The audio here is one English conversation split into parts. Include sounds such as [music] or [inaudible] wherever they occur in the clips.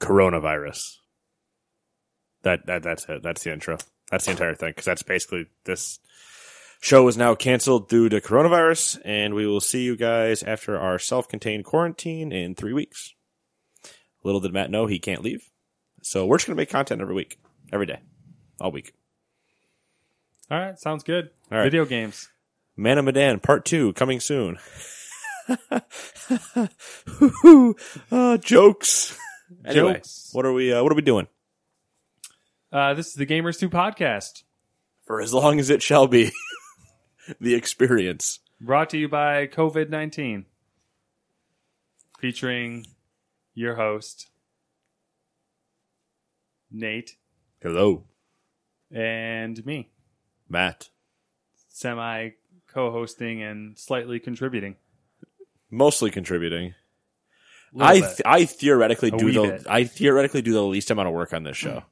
Coronavirus. That that that's it. That's the intro. That's the entire thing because that's basically this show is now canceled due to coronavirus, and we will see you guys after our self-contained quarantine in three weeks. Little did Matt know he can't leave, so we're just gonna make content every week, every day, all week. All right, sounds good. All right. Video games. Man of Medan Part Two coming soon. [laughs] uh, jokes. [laughs] Anyway, Jokes. what are we? Uh, what are we doing? Uh, this is the Gamers 2 podcast, For as long as it shall be, [laughs] the experience. brought to you by COVID 19, featuring your host, Nate, Hello, and me, Matt. semi co hosting and slightly contributing. Mostly contributing. I th- I theoretically A do the bit. I theoretically do the least amount of work on this show.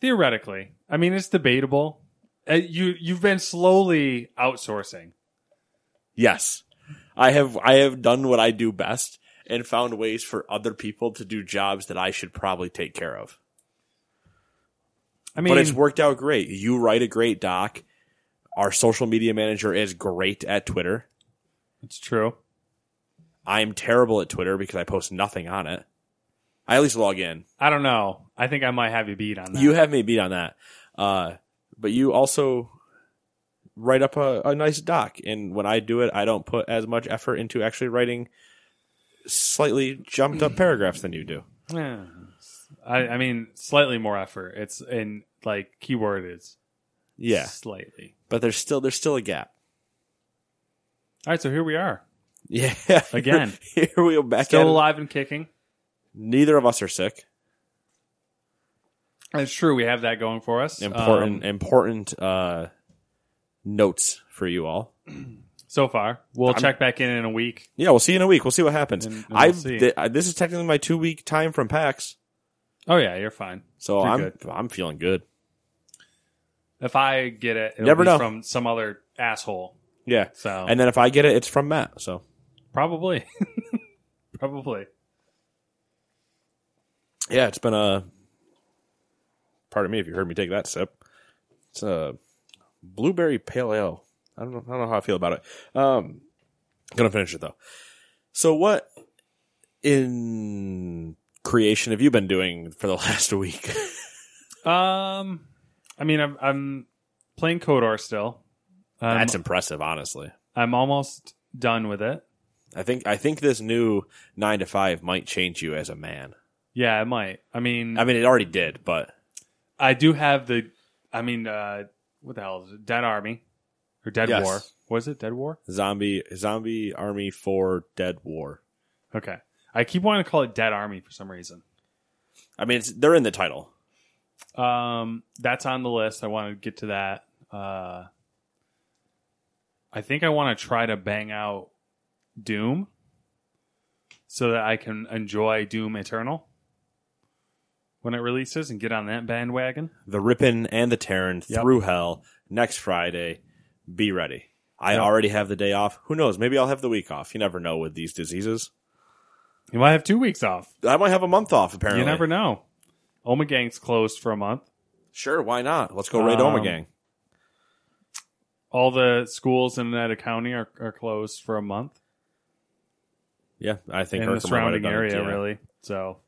Theoretically, I mean, it's debatable. Uh, you you've been slowly outsourcing. Yes, I have I have done what I do best and found ways for other people to do jobs that I should probably take care of. I mean, but it's worked out great. You write a great doc. Our social media manager is great at Twitter. it's true. I'm terrible at Twitter because I post nothing on it. I at least log in. I don't know. I think I might have you beat on that. You have me beat on that. Uh, but you also write up a, a nice doc. And when I do it, I don't put as much effort into actually writing slightly jumped up paragraphs than you do. [sighs] Yeah. I, I mean, slightly more effort. It's in like keyword is Yeah. slightly. But there's still there's still a gap. All right, so here we are, Yeah. Again. [laughs] Here, we go back still at it. alive and kicking. Neither of us are sick. It's true. We have that going for us. Important Um, important uh notes for you all. so far. We'll check back in in a week. Yeah, we'll see you in a week. We'll see what happens. And- and we'll I've th- this is technically my two week time from PAX, Oh yeah, you're fine. so You're I'm good. I'm feeling good. If I get it, it'll Never be know. from some other asshole. Yeah. So And then if I get it, it's from Matt. So probably, [laughs] probably. yeah, it's been a. Pardon me if you heard me take that sip. It's a blueberry pale ale. I don't know. I don't know how I feel about it. Um, gonna finish it though. So what in creation have you been doing for the [laughs] last week? Um, I mean, I'm, I'm playing KOTOR still. Um, That's impressive, honestly. I'm almost done with it. I think I think this new nine to five might change you as a man. Yeah, it might. I mean, I mean, it already did, but I do have the. I mean, uh, what the hell is it? Dead Army or Dead Yes. War? Was it Dead War? zombie zombie army for dead war. Okay. I keep wanting to call it Dead Army for some reason. I mean, it's, they're in the title. Um, that's on the list. I want to get to that. Uh, I think I want to try to bang out Doom so that I can enjoy Doom Eternal when it releases and get on that bandwagon. The Rippin' and the Terran Yep. through hell next Friday. Be ready. I Yep. already have the day off. Who knows? Maybe I'll have the week off. You never know with these diseases. You might have two weeks off. I might have a month off. Apparently, You never know. Omegang's closed for a month. Sure, why not? Let's go raid Um, Omegang. All the schools in Netta County are, are closed for a month. Yeah, I think in the surrounding done it, area, yeah. really. So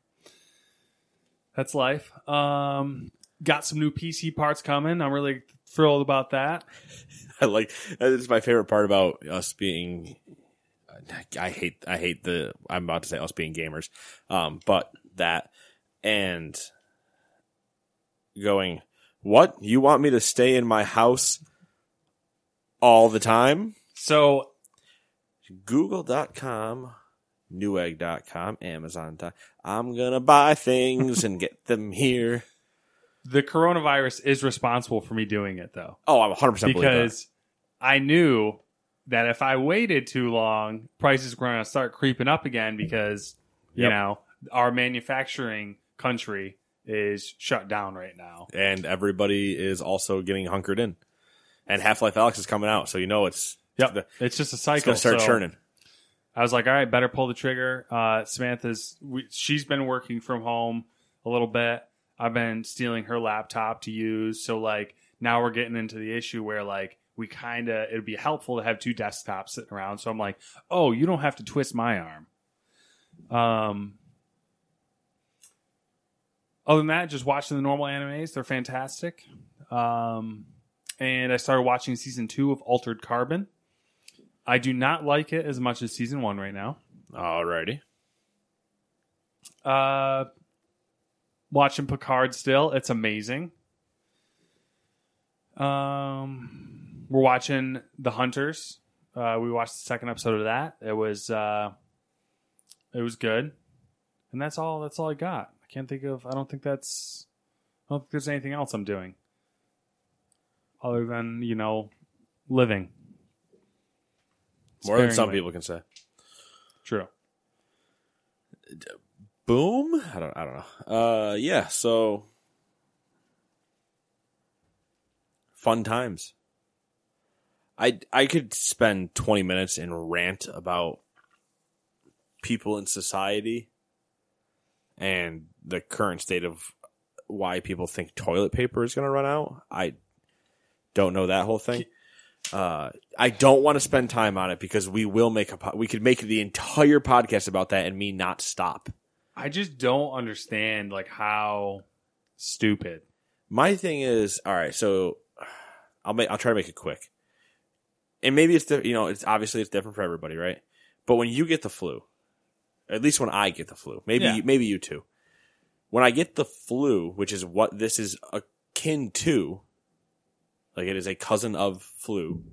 that's life. Um, got some new PC parts coming. I'm really thrilled about that. [laughs] I like that is my favorite part about us being. I hate I hate the I'm about to say us being gamers, um, but that and going. What you want me to stay in my house all the time? So Google.com, Newegg.com, Amazon. I'm gonna buy things and get them here. [laughs] the coronavirus is responsible for me doing it, though, Oh, I'm 100 percent because I knew that if I waited too long, prices were going to start creeping up again because you know our manufacturing country is shut down right now. and everybody is also getting hunkered in. And Half Life Alyx is coming out, so you know it's Yep, it's just a it's cycle. gonna start so- churning. I was like, all right, better pull the trigger. Uh, Samantha's, we, she's been working from home a little bit. I've been stealing her laptop to use. So, like, now we're getting into the issue where, like, we kind of, it'd be helpful to have two desktops sitting around. So I'm like, oh, you don't have to twist my arm. Um, other than that, just watching the normal animes. They're fantastic. Um, and I started watching season two of Altered Carbon. I do not like it as much as season one right now. Alrighty. Uh, watching Picard still, it's amazing. Um, we're watching The Hunters. Uh, we watched the second episode of that. It was uh, it was good, and that's all. That's all I got. I can't think of. I don't think that's. I don't think there's anything else I'm doing, other than you know, living. More than some people can say. True. Boom. I don't. I don't know. Uh, yeah. So fun times. I I could spend twenty minutes and rant about people in society and the current state of why people think toilet paper is going to run out. I don't know that whole thing. Uh, I don't want to spend time on it because we will make a po- we could make the entire podcast about that and me not stop. I just don't understand like how stupid. My thing is, all right. So I'll make. I'll try to make it quick. And maybe it's you know it's obviously it's different for everybody, right? But when you get the flu, at least when I get the flu, maybe Yeah. maybe you too. When I get the flu, which is what this is akin to, like it is a cousin of flu.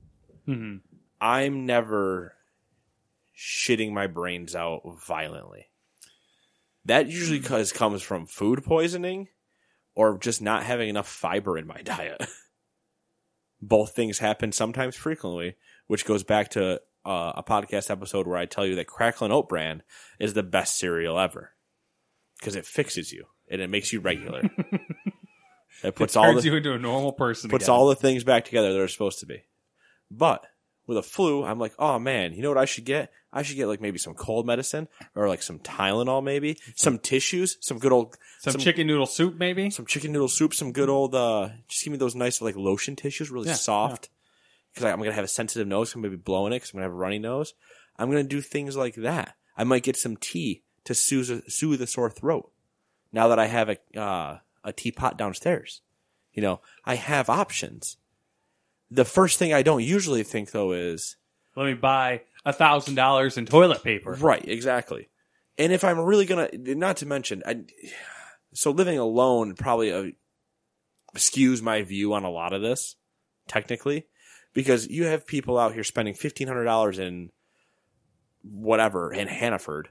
Mhm. I'm never shitting my brains out violently. That usually cause comes from food poisoning or just not having enough fiber in my [laughs] diet. Both things happen sometimes frequently, which goes back to uh, a podcast episode where I tell you that Cracklin' Oat Bran is the best cereal ever because it fixes you and it makes you regular. [laughs] it puts all Turns the you into a normal person. puts again. all the things back together that are supposed to be. But with a flu, I'm like, oh man, you know what I should get? I should get like maybe some cold medicine or like some Tylenol, maybe some tissues, some good old some, chicken noodle soup, maybe. some chicken noodle soup, some good old. uh Just give me those nice like lotion tissues, really Yeah, soft. Because I'm gonna have a sensitive nose. I'm gonna be blowing it. Because I'm gonna have a runny nose. I'm gonna do things like that. I might get some tea to soothe soothe a sore throat. Now that I have a uh, a teapot downstairs, you know I have options. The first thing I don't usually think though is Let me buy a thousand dollars in toilet paper. Right, exactly. And if I'm really gonna, not to mention, I, so living alone probably uh, skews my view on a lot of this, technically, because you have people out here spending fifteen hundred dollars in whatever in Hannaford,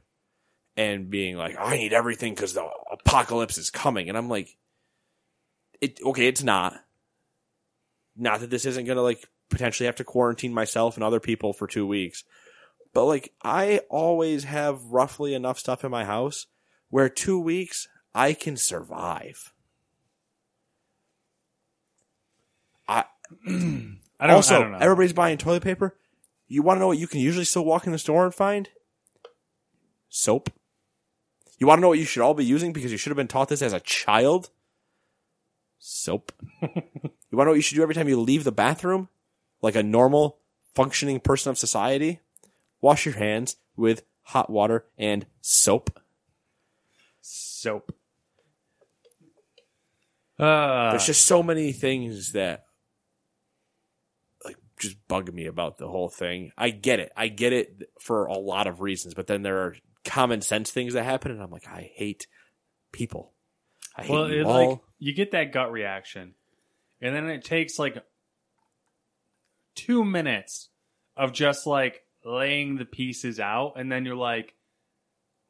and being like, "I need everything because the apocalypse is coming," and I'm like, "It okay, it's not." Not that this isn't gonna like potentially have to quarantine myself and other people for two weeks. But like I always have roughly enough stuff in my house where two weeks I can survive. I [clears throat] I don't, also I don't know. everybody's buying toilet paper. You want to know what you can usually still walk in the store and find? Soap. You want to know what you should all be using because you should have been taught this as a child? Soap. [laughs] you want to know what you should do every time you leave the bathroom? Like a normal functioning person of society? Wash your hands with hot water, and soap. Soap. Uh, There's just so many things that like just bug me about the whole thing. I get it. I get it for a lot of reasons, but then there are common sense things that happen and I'm like, I hate people. I hate well, you all. like you get that gut reaction, and then it takes like two minutes of just like laying the pieces out, and then you're like,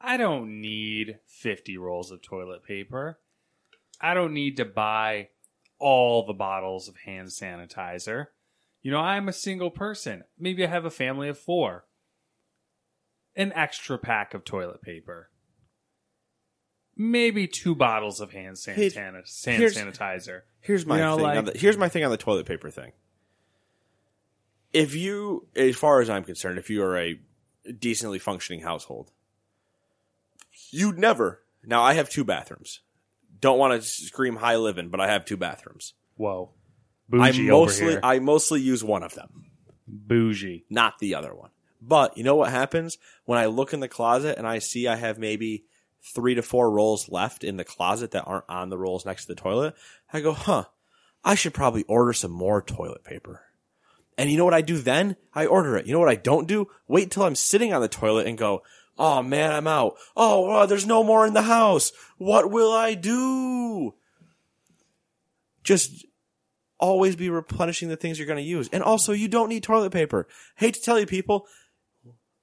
I don't need fifty rolls of toilet paper. I don't need to buy all the bottles of hand sanitizer. You know, I'm a single person. Maybe I have a family of four. An extra pack of toilet paper. Maybe two bottles of hand, san- Hey, san- san- here's- sanitizer. Here's my You know, thing. like- on the, here's my thing on the toilet paper thing. If you, as far as I'm concerned, if you are a decently functioning household, you'd never. Now I have two bathrooms. Don't want to scream high living, but I have two bathrooms. Whoa. I Bougie over mostly here. I mostly use one of them, Bougie. not the other one. But you know what happens when I look in the closet and I see I have maybe three to four rolls left in the closet that aren't on the rolls next to the toilet. I go, huh, I should probably order some more toilet paper. And you know what I do then? I order it. You know what I don't do? Wait till I'm sitting on the toilet and go, oh man, I'm out. Oh, well, there's no more in the house. What will I do? Just always be replenishing the things you're going to use. And also, you don't need toilet paper. Hate to tell you people,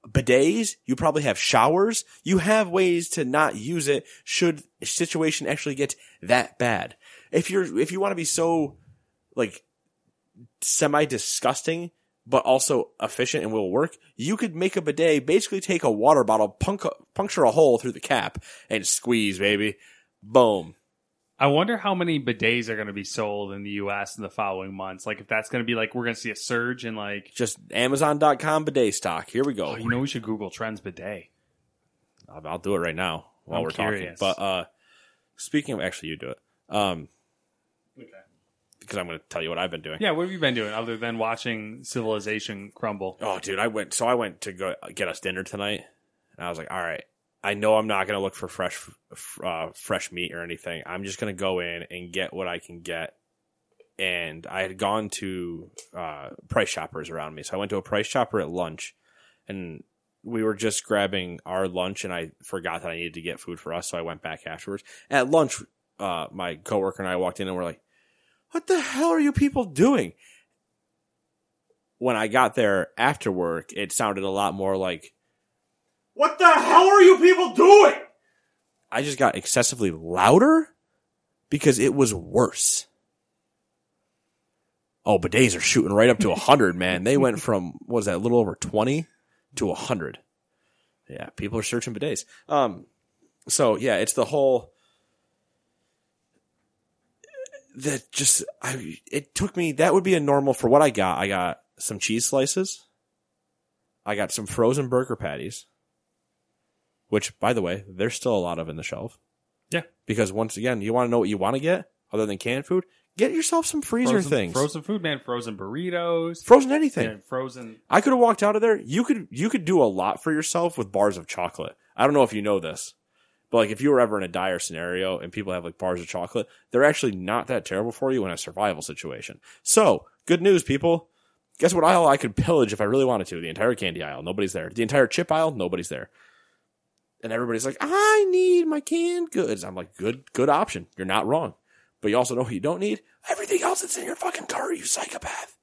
bidets, you probably have showers. You have ways to not use it should situation actually get that bad. If you're, if you want to be so, like, semi disgusting, but also efficient and will work, you could make a bidet, basically take a water bottle, punk- puncture a hole through the cap, and squeeze, baby. Boom. I wonder how many bidets are going to be sold in the U.S. in the following months. Like, if that's going to be like, we're going to see a surge in like, Just Amazon.com bidet stock. Here we go. oh, you know, we should Google trends bidet. I'll, I'll do it right now while I'm we're curious. talking. But uh, speaking of, actually, you do it. Um, Okay. because I'm going to tell you what I've been doing. Yeah, what have you been doing other than watching civilization crumble? Oh, dude, I went. So I went to go get us dinner tonight, and I was like, all right. I know I'm not going to look for fresh, uh, fresh meat or anything. I'm just going to go in and get what I can get. And I had gone to uh, Price Choppers around me, so I went to a Price Chopper at lunch, and we were just grabbing our lunch, and I forgot that I needed to get food for us, so I went back afterwards. At lunch, uh, my coworker and I walked in, and we're like, "What the hell are you people doing?" when I got there after work, it sounded a lot more like, What the hell are you people doing? I just got excessively louder because it was worse. Oh, bidets are shooting right up to 100, man. They went [laughs] from, what was that, a little over 20 to 100. Yeah, people are searching bidets. Um, so yeah, it's the whole that just I it took me that would be a normal for what I got. I got some cheese slices. I got some frozen burger patties. Which by the way, there's still a lot of in the shelf. Yeah. Because once again, you want to know what you want to get other than canned food? Get yourself some freezer frozen, things. Frozen food, man. Frozen burritos. Frozen anything. Yeah, frozen. I could have walked out of there. You could you could do a lot for yourself with bars of chocolate. I don't know if you know this, but like if you were ever in a dire scenario and people have like bars of chocolate, they're actually not that terrible for you in a survival situation. So good news, people. Guess what aisle I could pillage if I really wanted to? The entire candy aisle. Nobody's there. The entire chip aisle. Nobody's there. And everybody's like, I need my canned goods. I'm like, good, good option. You're not wrong. But you also know what you don't need? Everything else that's in your fucking car, you psychopath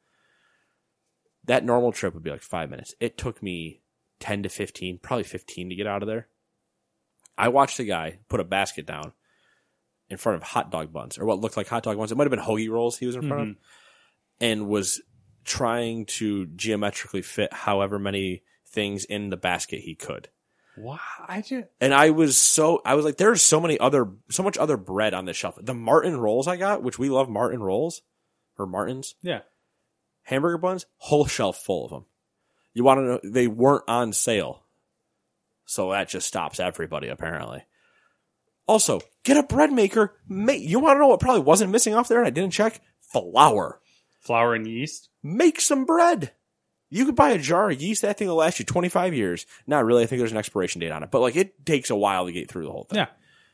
that normal trip would be like five minutes. It took me 10 to 15, probably 15 to get out of there. I watched a guy put a basket down in front of hot dog buns, or what looked like hot dog buns. It might have been hoagie rolls he was in front of, mm-hmm. and was trying to geometrically fit however many things in the basket he could. Wow, I just And I was so, I was like, there's so many other, so much other bread on this shelf. The Martin rolls I got, which we love Martin rolls, or Martins, yeah. hamburger buns, whole shelf full of them. You want to know they weren't on sale, so that just stops everybody apparently. Also, get a bread maker. Make you want to know what probably wasn't missing off there, and I didn't check flour. Flour and yeast. Make some bread. You could buy a jar of yeast. That thing will last you 25 years. Not really. I think there's an expiration date on it, but like it takes a while to get through the whole thing. Yeah.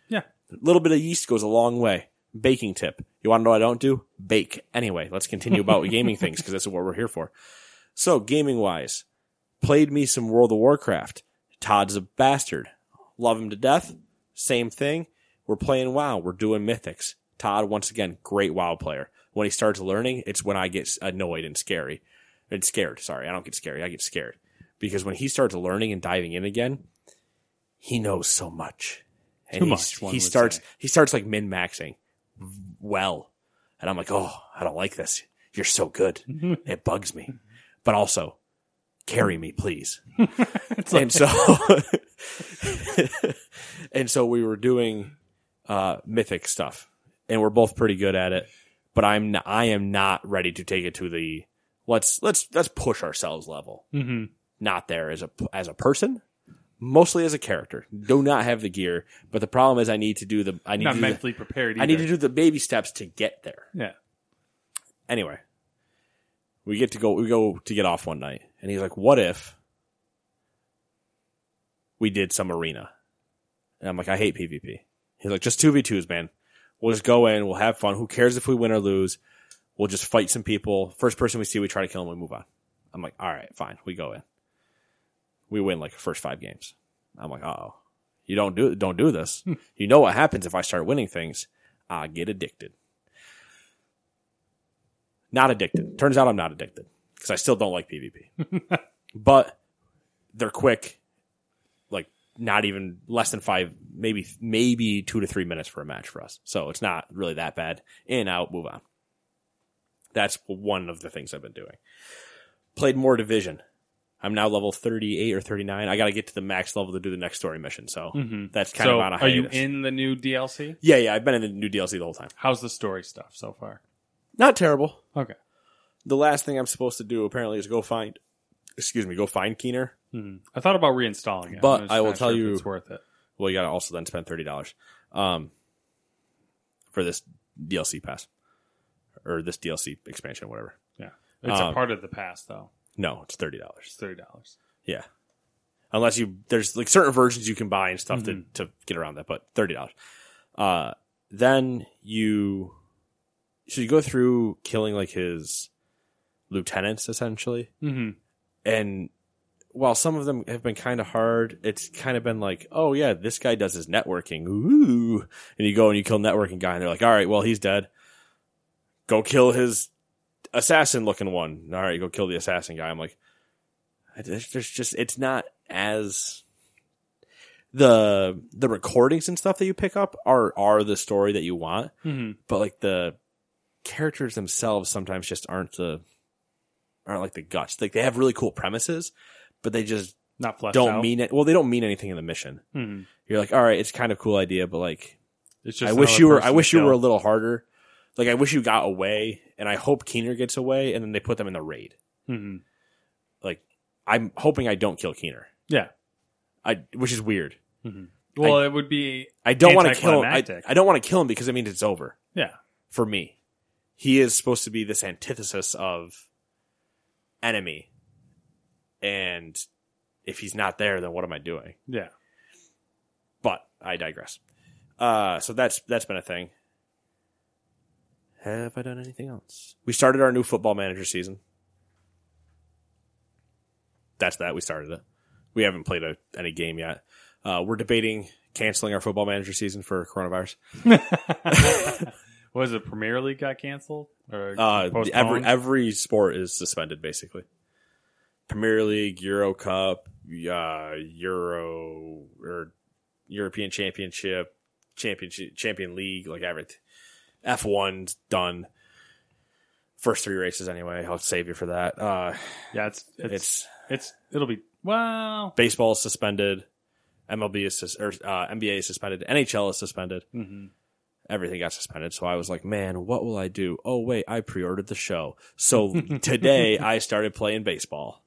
Yeah. A little bit of yeast goes a long way. Baking tip. You want to know what I don't do? Bake. Anyway, let's continue about [laughs] gaming things because that's what we're here for. So, gaming wise, played me some World of Warcraft. Todd's a bastard. Love him to death. Same thing. We're playing WoW. We're doing mythics. Todd, once again, great WoW player. When he starts learning, it's when I get annoyed and scary. And scared. Sorry, I don't get scary. I get scared. Because when he starts learning and diving in again, he knows so much. And Too much, He starts say. he starts like min maxing well. And I'm like, oh, I don't like this. You're so good. [laughs] it bugs me. But also, carry me, please. [laughs] and so, [laughs] and so we were doing uh, mythic stuff, and we're both pretty good at it. But I'm I am not ready to take it to the let's let's let's push ourselves level. Mhm. Not there as a as a person, mostly as a character. Do not have the gear, but the problem is I need to do the I need Not to do the- mentally prepared. Either. I need to do the baby steps to get there. Yeah. Anyway, we get to go. We go to get off one night, and he's like, "What if we did some arena?" And I'm like, "I hate PvP." He's like, "Just two v twos, man. We'll just go in. We'll have fun. Who cares if we win or lose? We'll just fight some people. First person we see, we try to kill him. We move on." I'm like, "All right, fine. We go in. We win like first five games." I'm like, "Uh oh, you don't do don't do this. you know what happens if I start winning things? I get addicted." Not addicted. Turns out I'm not addicted because I still don't like PvP. [laughs] but they're quick, like not even less than five, maybe maybe two to three minutes for a match for us. So it's not really that bad. In out, move on. That's one of the things I've been doing. Played more Division. I'm now level 38 or 39. I got to get to the max level to do the next story mission. So that's kind so, of on a hiatus. are you in the new DLC? yeah, yeah. I've been in the new DLC the whole time. How's the story stuff so far? Not terrible. Okay. The last thing I'm supposed to do apparently is go find, excuse me, go find Keener. Mhm. I thought about reinstalling it, But I will tell sure you- it's worth it. Well, you got to also then spend thirty dollars, um, for this DLC pass or this DLC expansion, whatever. Yeah, it's a Um, part of the past though. No, it's thirty It's dollars. thirty dollars. Yeah, unless you there's like certain versions you can buy and stuff to to get around that, but thirty dollars. Uh, then you so you go through killing like his lieutenants essentially, Mm-hmm. and while some of them have been kind of hard, it's kind of been like, oh yeah, this guy does his networking. Ooh. And you go and you kill networking guy and they're like, all right, well, he's dead. Go kill his assassin looking one. All right, go kill the assassin guy. I'm like, there's just, it's not as the, the recordings and stuff that you pick up are, are the story that you want, Mm-hmm. but like the characters themselves sometimes just aren't the, aren't like the guts. Like they have really cool premises, but they just Not fleshed don't out. mean it. Well, they don't mean anything in the mission. Mhm. You're like, all right, it's kind of a cool idea, but like, It's just I wish you were. I wish you were a little harder. Like, I wish you got away, and I hope Keener gets away, and then they put them in the raid. Mhm. Like, I'm hoping I don't kill Keener. Yeah. I, which is weird. Well, it would be. I don't want to kill him. I, I don't want to kill him because it means it's over Yeah. for me. He is supposed to be this antithesis of enemy, and if he's not there, then what am I doing? Yeah. But I digress. Uh, so that's that's been a thing. Have I done anything else? We started our new football manager season. That's that. We started it. We haven't played a, any game yet. Uh, we're debating canceling our football manager season for coronavirus. [laughs] Was it Premier League got canceled or Uh, every every sport is suspended basically. Premier League, Euro Cup, uh, Euro or European Championship, Championship, Champion League, like everything. F one's done. First three races anyway. I'll save you for that. Uh, yeah, it's it's, it's it's it'll be well. baseball is suspended. MLB is sus- or uh, NBA is suspended. NHL is suspended. Mhm. Everything got suspended. So I was like, man, what will I do? Oh wait, I pre-ordered the show. So [laughs] today I started playing baseball.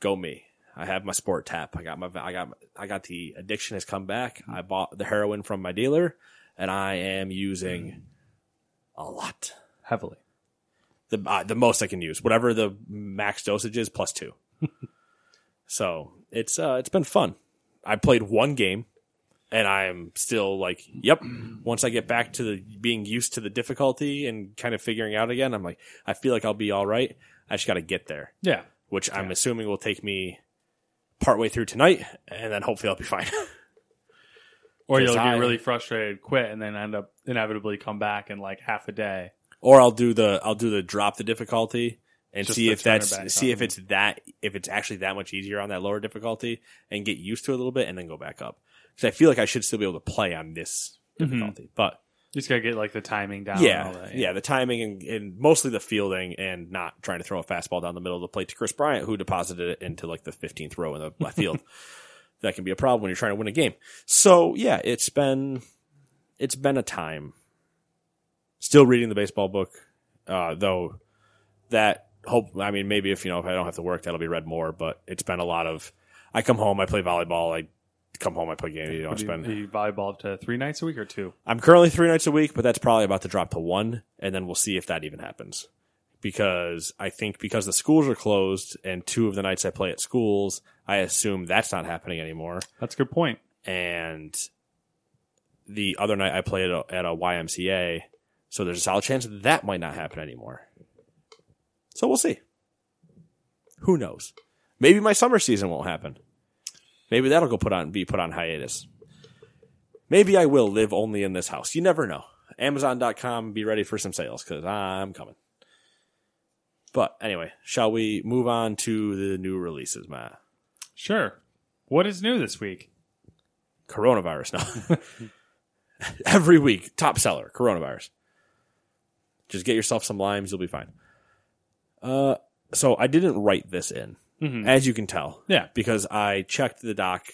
Go me. I have my sport tap. I got my I got I got the addiction has come back. I bought the heroin from my dealer and I am using a lot. heavily. The uh, the most I can use, whatever the max dosage is, plus two. [laughs] so it's uh, it's been fun. I played one game, and I'm still like, yep. Once I get back to the being used to the difficulty and kind of figuring out again, I'm like, I feel like I'll be all right. I just got to get there, Yeah. which I'm assuming will take me partway through tonight, and then hopefully I'll be fine. [laughs] Or you'll Because get I- really frustrated, quit, and then end up inevitably come back in like half a day. or I'll do the I'll do the drop the difficulty and Just see if that's see if it's that if it's actually that much easier on that lower difficulty and get used to it a little bit and then go back up because I feel like I should still be able to play on this mm-hmm. difficulty, but You just gotta get like the timing down. and yeah, all that, yeah, the timing and, and mostly the fielding and not trying to throw a fastball down the middle of the plate to Kris Bryant who deposited it into like the 15th row in the left field. [laughs] that can be a problem when you're trying to win a game. So yeah, it's been it's been a time. Still reading the baseball book, uh, though. That hope. I mean, maybe if you know if I don't have to work, that'll be read more. But it's been a lot of. I come home, I play volleyball. I come home, I play games. You know, it's You, been. you volleyball up to three nights a week or two. I'm currently three nights a week, but that's probably about to drop to one, and then we'll see if that even happens. Because I think because the schools are closed and two of the nights I play at schools, I assume that's not happening anymore. That's a good point. And the other night I played at a, at a YMCA, so there's a solid chance that might not happen anymore. So we'll see. Who knows? Maybe my summer season won't happen. Maybe that'll go put on be put on hiatus. Maybe I will live only in this house. You never know. Amazon.com, be ready for some sales because I'm coming. But anyway, shall we move on to the new releases, Matt? Sure. What is new this week? Coronavirus. No. [laughs] Every week, top seller, coronavirus. Just get yourself some limes, you'll be fine. Uh, so I didn't write this in, as you can tell. Yeah. Because I checked the doc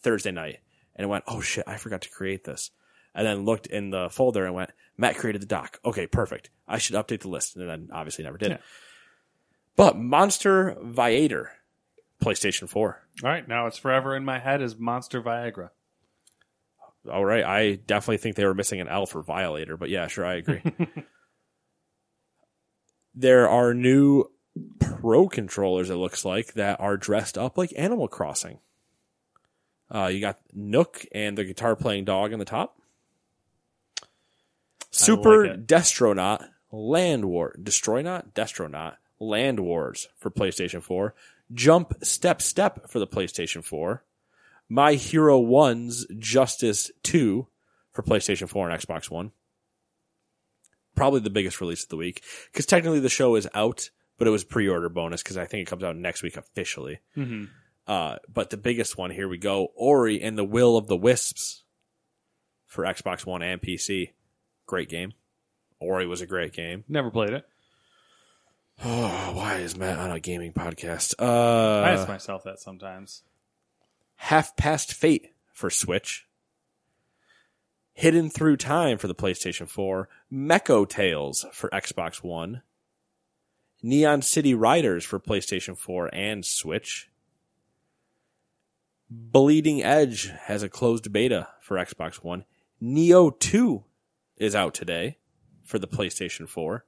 Thursday night and went, oh shit, I forgot to create this. And then looked in the folder and went, Matt created the doc. Okay, perfect. I should update the list. And then obviously never did. Yeah. But Monster Viator, PlayStation 4. All right, now it's forever in my head as Monster Viagra. All right, I definitely think they were missing an L for violator, but yeah, sure, I agree. [laughs] there are new pro controllers. It looks like that are dressed up like Animal Crossing. Uh, you got Nook and the guitar playing dog on the top. Super it. Destronaut Land War Destroynaut Destronaut Land Wars for PlayStation 4. Jump Step Step for the PlayStation 4. My Hero 1's Justice 2 for PlayStation 4 and Xbox One. Probably the biggest release of the week because technically the show is out, but it was pre-order bonus because I think it comes out next week officially. Mm-hmm. Uh, but the biggest one, here we go, Ori and the Will of the Wisps for Xbox One and PC. Great game. Ori was a great game. Never played it. Oh, [sighs] why is Matt on a gaming podcast? I ask Uh, myself that sometimes. Half Past Fate for Switch. Hidden Through Time for the PlayStation 4. Mecho Tales for Xbox One. Neon City Riders for PlayStation 4 and Switch. Bleeding Edge has a closed beta for Xbox One. Nioh 2 is out today for the PlayStation 4.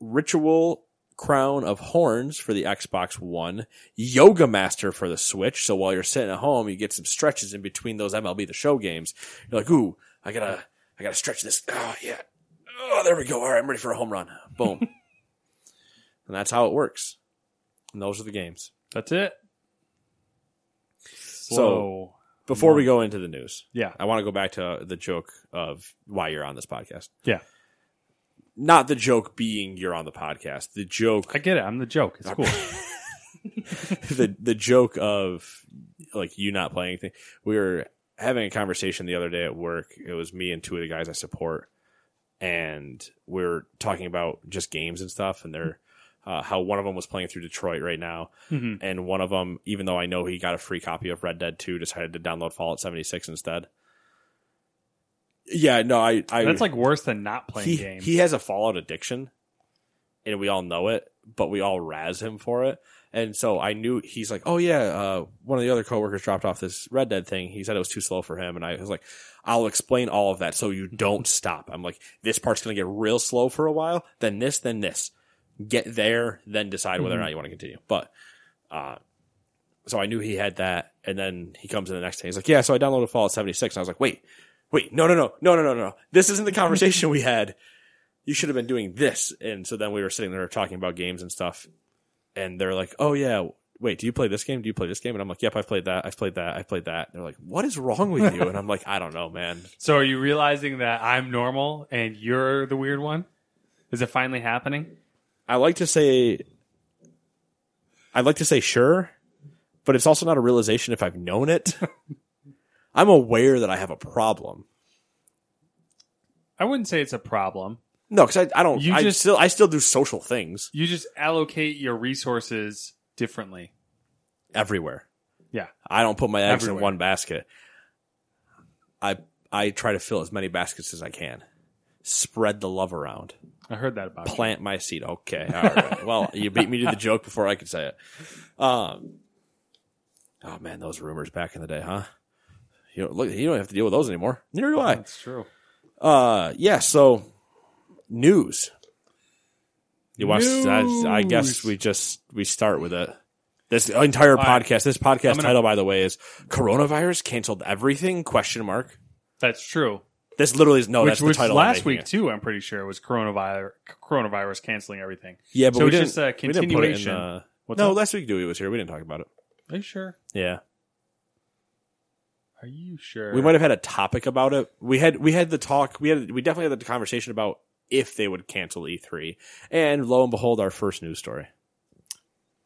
Ritual Crown of Horns for the Xbox One, Yoga Master for the Switch. So while you're sitting at home, you get some stretches in between those MLB the Show games. You're like, ooh, I gotta, I gotta stretch this. Oh yeah. Oh, there we go. All right, I'm ready for a home run. Boom. [laughs] and that's how it works. And those are the games. That's it. So- So, Before we go into the news, yeah, I want to go back to the joke of why you're on this podcast. yeah, Not the joke being you're on the podcast. The joke I get it. I'm the joke. It's cool. [laughs] the the joke of like you not playing anything. We were having a conversation the other day at work. It was me and two of the guys I support, and we are talking about just games and stuff. And they're uh, how one of them was playing through Detroit right now, Mhm. and one of them, even though I know he got a free copy of Red Dead Two, decided to download Fallout seventy six instead. Yeah, no, I, I That's like worse than not playing he, games. he has a Fallout addiction, and we all know it, but we all razz him for it. And so I knew he's like, oh yeah, uh, one of the other coworkers dropped off this Red Dead thing. He said it was too slow for him, and I was like, I'll explain all of that so you don't stop. I'm like, this part's gonna get real slow for a while, then this, then this. Get there, then decide whether or not you want to continue. But, uh, so I knew he had that, and then he comes in the next day. He's like, yeah, so I downloaded Fallout 76, and I was like, wait, wait, no, no, no, no, no, no, no. This isn't the conversation we had. You should have been doing this. And so then we were sitting there talking about games and stuff, and they're like, "Oh yeah, wait, do you play this game? Do you play this game?" And I'm like, "Yep, I've played that. I've played that. I've played that." And they're like, "What is wrong with you?" And I'm like, "I don't know, man." So are you realizing that I'm normal and you're the weird one? Is it finally happening? I like to say, I'd like to say sure, but it's also not a realization if I've known it. [laughs] I'm aware that I have a problem. I wouldn't say it's a problem. No, because I, I don't. You I just- still I still do social things You just allocate your resources differently. everywhere. Yeah. I don't put my eggs in one basket. I I try to fill as many baskets as I can. Spread the love around. I heard that about you. Plant my seed. Okay. All right. [laughs] well, you beat me to the joke before I could say it. Um. Oh man, those rumors back in the day, huh? You don't, look, you don't have to deal with those anymore. Neither do I. That's true. Uh, yeah. So, news. You want? I, I guess we just we start with it. This entire right. podcast. This podcast gonna- title, by the way, is "Coronavirus canceled everything?" Question mark. That's true. This literally is no. Which that's the was title. I'm last making week it. too. I'm pretty sure it was coronavirus. Coronavirus canceling everything. Yeah, but So we it's didn't, just a we didn't put it in uh, continuation. the- What's no, up? last week Dewey was here. We didn't talk about it. Are you sure? Yeah, Are you sure? we might have had a topic about it. We had we had the talk. We had we definitely had the conversation about if they would cancel E3, and lo and behold, our first news story.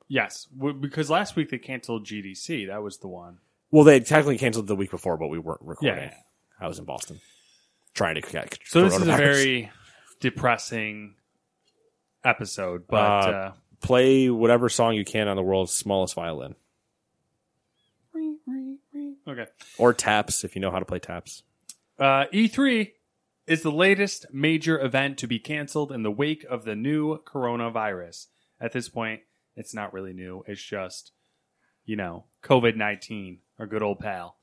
Yes, w- because last week they canceled GDC. That was the one. Well, they technically canceled the week before, but we weren't recording. Yeah. I was in Boston trying to catch. So this is a very depressing episode, but Uh, uh, play whatever song you can on the world's smallest violin okay. or taps if you know how to play taps. Uh, E3 is the latest major event to be canceled in the wake of the new coronavirus. At this point, it's not really new. It's just, you know, COVID 19, our good old pal.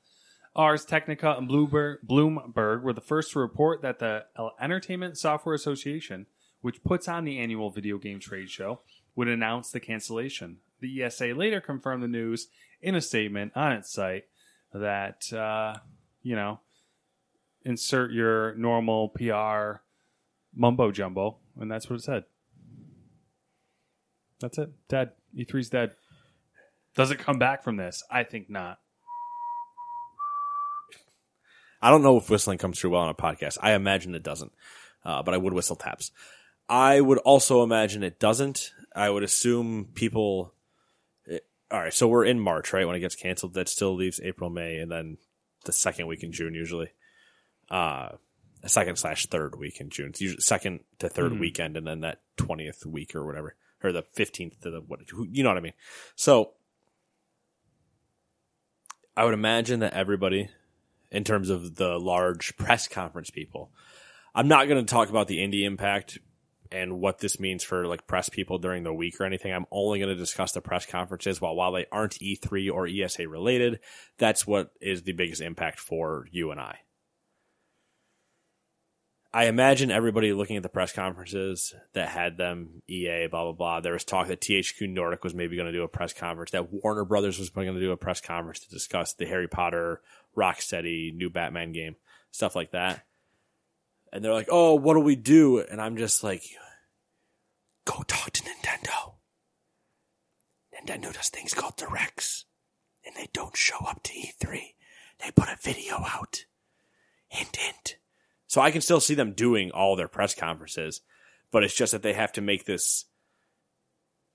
Ars Technica and Bloomberg, Bloomberg were the first to report that the Entertainment Software Association, which puts on the annual video game trade show, would announce the cancellation. The ESA later confirmed the news in a statement on its site that, uh, you know, insert your normal PR mumbo jumbo, and that's what it said. That's it. Dead. E3's dead. Does it come back from this? I think not. I don't know if whistling comes through well on a podcast. I imagine it doesn't, uh, but I would whistle taps. I would also imagine it doesn't. I would assume people. eh, all right, so we're in March, right? When it gets canceled, that still leaves April, May, and then the second week in June usually. Uh, a second slash third week in June. It's usually second to 3rd weekend, and then that twentieth week or whatever, or the fifteenth to the what? You know what I mean? So, I would imagine that everybody in terms of the large press conference people. I'm not going to talk about the indie impact and what this means for like press people during the week or anything. I'm only going to discuss the press conferences while while they aren't E3 or ESA related, that's what is the biggest impact for you and I. I imagine everybody looking at the press conferences that had them EA blah blah blah. There was talk that THQ Nordic was maybe going to do a press conference. That Warner Brothers was going to do a press conference to discuss the Harry Potter, Rocksteady, new Batman game, stuff like that. And they're like, "Oh, what do we do?" And I'm just like, "Go talk to Nintendo. Nintendo does things called directs, and they don't show up to E3. They put a video out. Hint, hint." So I can still see them doing all their press conferences, but it's just that they have to make this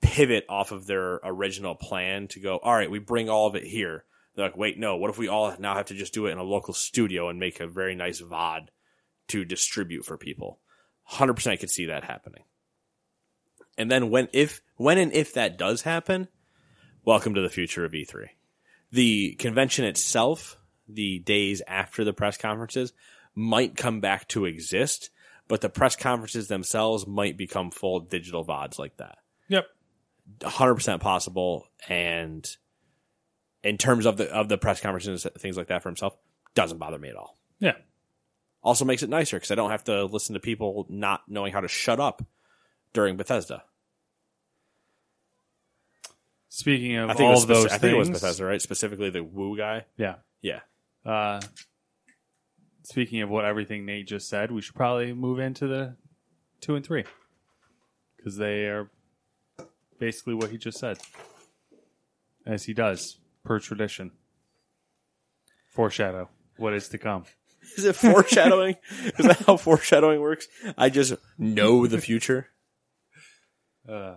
pivot off of their original plan to go, all right, we bring all of it here. They're like, wait, no, what if we all now have to just do it in a local studio and make a very nice VOD to distribute for people? 100% I could see that happening. And then when if when and if that does happen, welcome to the future of E3. The convention itself, the days after the press conferences, might come back to exist, but the press conferences themselves might become full digital VODs like that. Yep. 100% possible and in terms of the of the press conferences things like that for himself doesn't bother me at all. Yeah. also makes it nicer because i don't have to listen to people not knowing how to shut up during bethesda. Speaking of i think, all of those speci- I think it was bethesda right? Specifically the woo guy? Yeah. yeah. Uh, speaking of what everything Nate just said, we should probably move into the two and three. Because they are basically what he just said, as he does per tradition. Foreshadow what is to come. [laughs] is it foreshadowing is that how foreshadowing works i just know the future [laughs] Uh,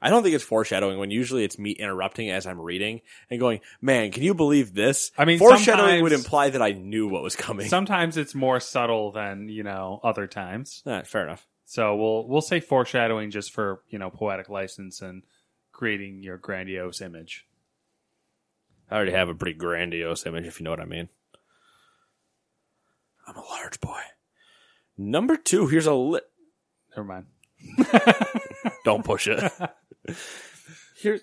I don't think it's foreshadowing when usually it's me interrupting as I'm reading and going, man, can you believe this? I mean, foreshadowing would imply that I knew what was coming. sometimes it's more subtle than you know other times. Ah, fair enough. So we'll we'll say foreshadowing just for you know poetic license and creating your grandiose image. I already have a pretty grandiose image, if you know what I mean. I'm a large boy. Number two, here's a lit. Never mind. [laughs] Don't push it. [laughs] here's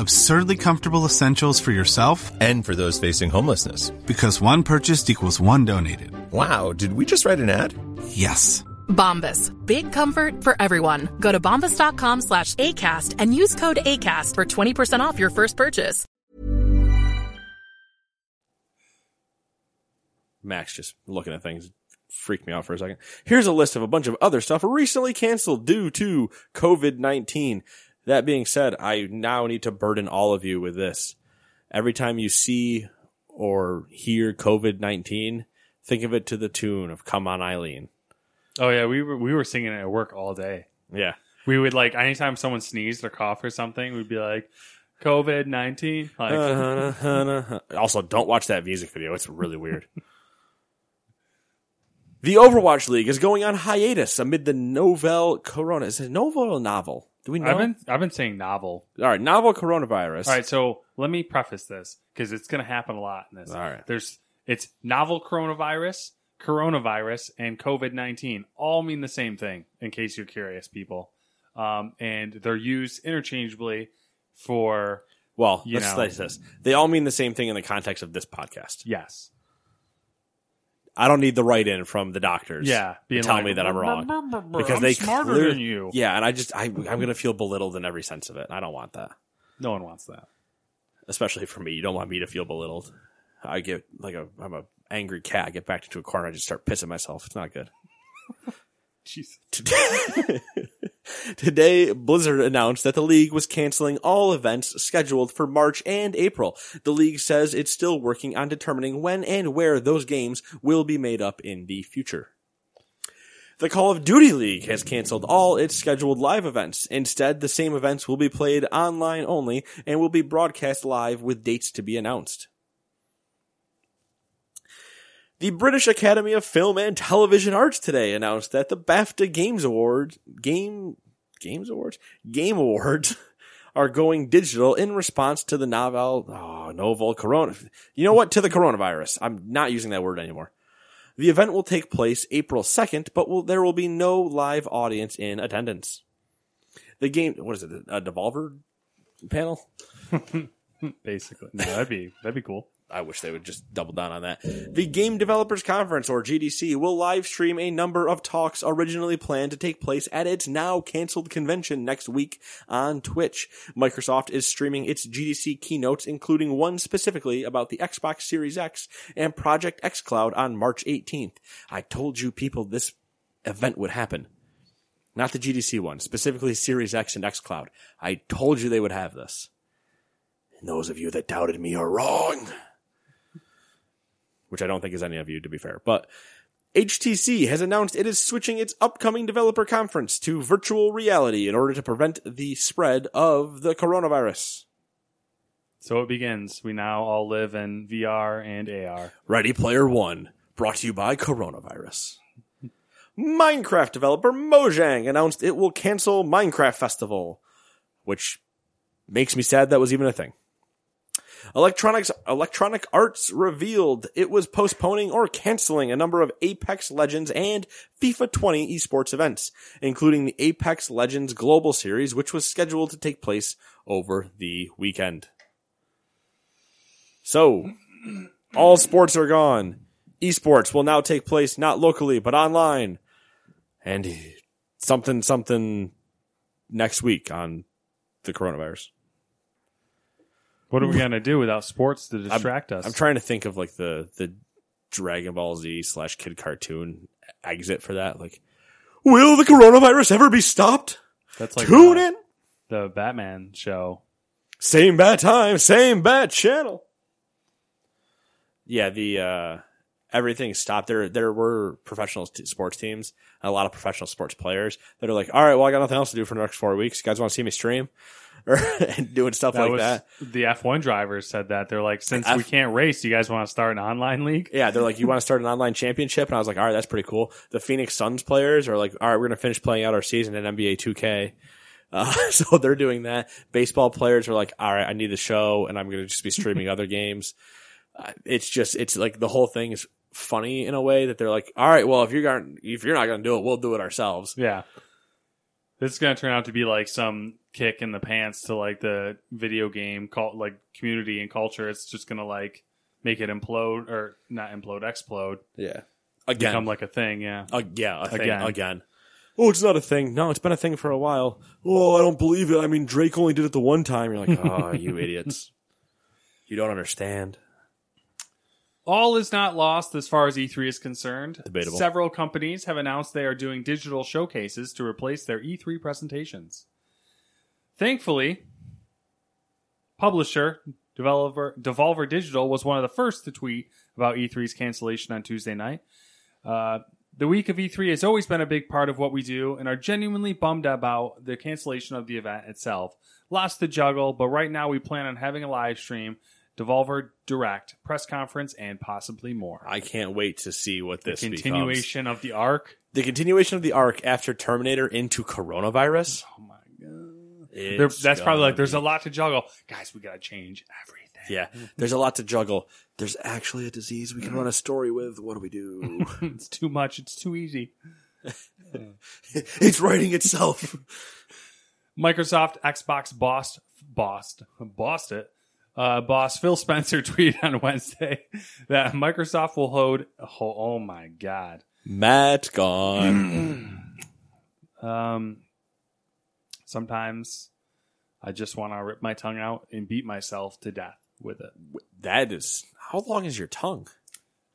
Absurdly comfortable essentials for yourself And for those facing homelessness. because one purchased equals one donated. Wow, did we just write an ad? Yes. Bombas. Big comfort for everyone. Go to bombas.com slash ACAST and use code ACAST for 20% off your first purchase. Max just looking at things freaked me out for a second. Here's a list of a bunch of other stuff recently canceled due to COVID 19. That being said, I now need to burden all of you with this. Every time you see or hear COVID 19, think of it to the tune of Come On Eileen. Oh yeah, we were we were singing it at work all day. Yeah. We would like anytime someone sneezed or coughed or something, we'd be like, COVID nineteen. Like Uh, [laughs] also, don't watch that music video. It's really weird. [laughs] the Overwatch League is going on hiatus amid the novel corona. Is it novel or novel? Do we know? I've been I've been saying novel. All right, novel coronavirus. All right, so let me preface this because it's going to happen a lot in this. All right. there's it's novel coronavirus, coronavirus, and COVID nineteen all mean the same thing. In case you're curious, people, um, and they're used interchangeably for Well, You let's know. say this. They all mean the same thing in the context of this podcast. yes, I don't need the write in from the doctors. yeah, to being tell like, me that I'm wrong. Because I'm they smarter clear- than you. Yeah, and I just I I'm gonna feel belittled in every sense of it. I don't want that. No one wants that. Especially for me. You don't want me to feel belittled. I get like a I'm a angry cat. I get backed into a corner. I just start pissing myself. It's not good. [laughs] Jesus. [laughs] Today, Blizzard announced that the league was canceling all events scheduled for March and April. The league says it's still working on determining when and where those games will be made up in the future. The Call of Duty League has canceled all its scheduled live events. Instead, the same events will be played online only and will be broadcast live with dates to be announced. The British Academy of Film and Television Arts today announced that the BAFTA Games Awards, Game, Games Awards? Game Awards [laughs] are going digital in response to the novel, oh, novel corona. You know what? To the coronavirus. I'm not using that word anymore. The event will take place April 2nd, but will, there will be no live audience in attendance. The game, what is it? A Devolver panel? [laughs] Basically, no, that'd be that'd be cool. I wish they would just double down on that. The Game Developers Conference, or GDC, will live stream a number of talks originally planned to take place at its now canceled convention next week on Twitch. Microsoft is streaming its GDC keynotes, including one specifically about the Xbox Series X and Project xCloud on March 18th. I told you people this event would happen. Not the GDC one, specifically Series X and xCloud. I told you they would have this. And those of you that doubted me are wrong which I don't think is any of you, to be fair. But HTC has announced it is switching its upcoming developer conference to virtual reality in order to prevent the spread of the coronavirus. So it begins. We now all live in VR and AR. Ready Player One, brought to you by coronavirus. Minecraft developer Mojang announced it will cancel Minecraft Festival, which makes me sad that was even a thing. Electronics, Electronic Arts revealed it was postponing or canceling a number of Apex Legends and FIFA 20 esports events, including the Apex Legends Global Series, which was scheduled to take place over the weekend. So, all sports are gone. Esports will now take place not locally, but online. And something, something next week on the coronavirus. What are we [laughs] gonna do without sports to distract us? I'm trying to think of like the the Dragon Ball Z slash kid cartoon exit for that. Like, will the coronavirus ever be stopped? That's like Tune the, in. the Batman show. Same bad time, same bad channel. Yeah, the uh everything stopped. There there were professional t- sports teams and a lot of professional sports players that are like, all right, well, I got nothing else to do for the next four weeks. You guys want to see me stream? Or [laughs] and doing stuff That like was that. the F1 drivers said that they're like, since F- we can't race, you guys want to start an online league? Yeah, they're like, you want to start an online championship? And I was like, all right, that's pretty cool. The Phoenix Suns players are like, all right, we're going to finish playing out our season in NBA 2K. Uh, [laughs] so they're doing that. Baseball players are like, all right, I need the show and I'm going to just be streaming other games. Uh, it's just, it's like the whole thing is funny in a way that they're like, all right, well, if you're going, if you're not going to do it, we'll do it ourselves. Yeah. This is going to turn out to be like some kick in the pants to like the video game cult, like community and culture. It's just going to like make it implode or not implode, explode, Yeah. Again. become like a thing. Yeah. Uh, yeah, a thing Again. again. Oh, it's not a thing. No, it's been a thing for a while. Oh, I don't believe it. I mean, Drake only did it the one time. You're like, [laughs] oh, you idiots. You don't understand. All is not lost as far as E3 is concerned. Debatable. Several companies have announced they are doing digital showcases to replace their E3 presentations. Thankfully, publisher developer Devolver Digital was one of the first to tweet about E3's cancellation on Tuesday night. Uh, the week of E3 has always been a big part of what we do and are genuinely bummed about the cancellation of the event itself. Lots to juggle, but right now we plan on having a live stream, Devolver Direct, press conference, and possibly more. I can't wait to see what this becomes. Continuation of the arc. The continuation of the arc after Terminator into coronavirus. Oh my god. It's There, that's probably like there's be- a lot to juggle. Guys, we gotta change everything. Yeah, there's a lot to juggle. There's actually a disease we can run a story with. What do we do? [laughs] it's too much. It's too easy. [laughs] it's writing itself. [laughs] Microsoft Xbox boss bossed bossed it. Uh, boss Phil Spencer tweeted on Wednesday that Microsoft will hold. Oh, oh my god. Matt gone. [clears throat] Um, sometimes I just want to rip my tongue out and beat myself to death with it. that is how long is your tongue?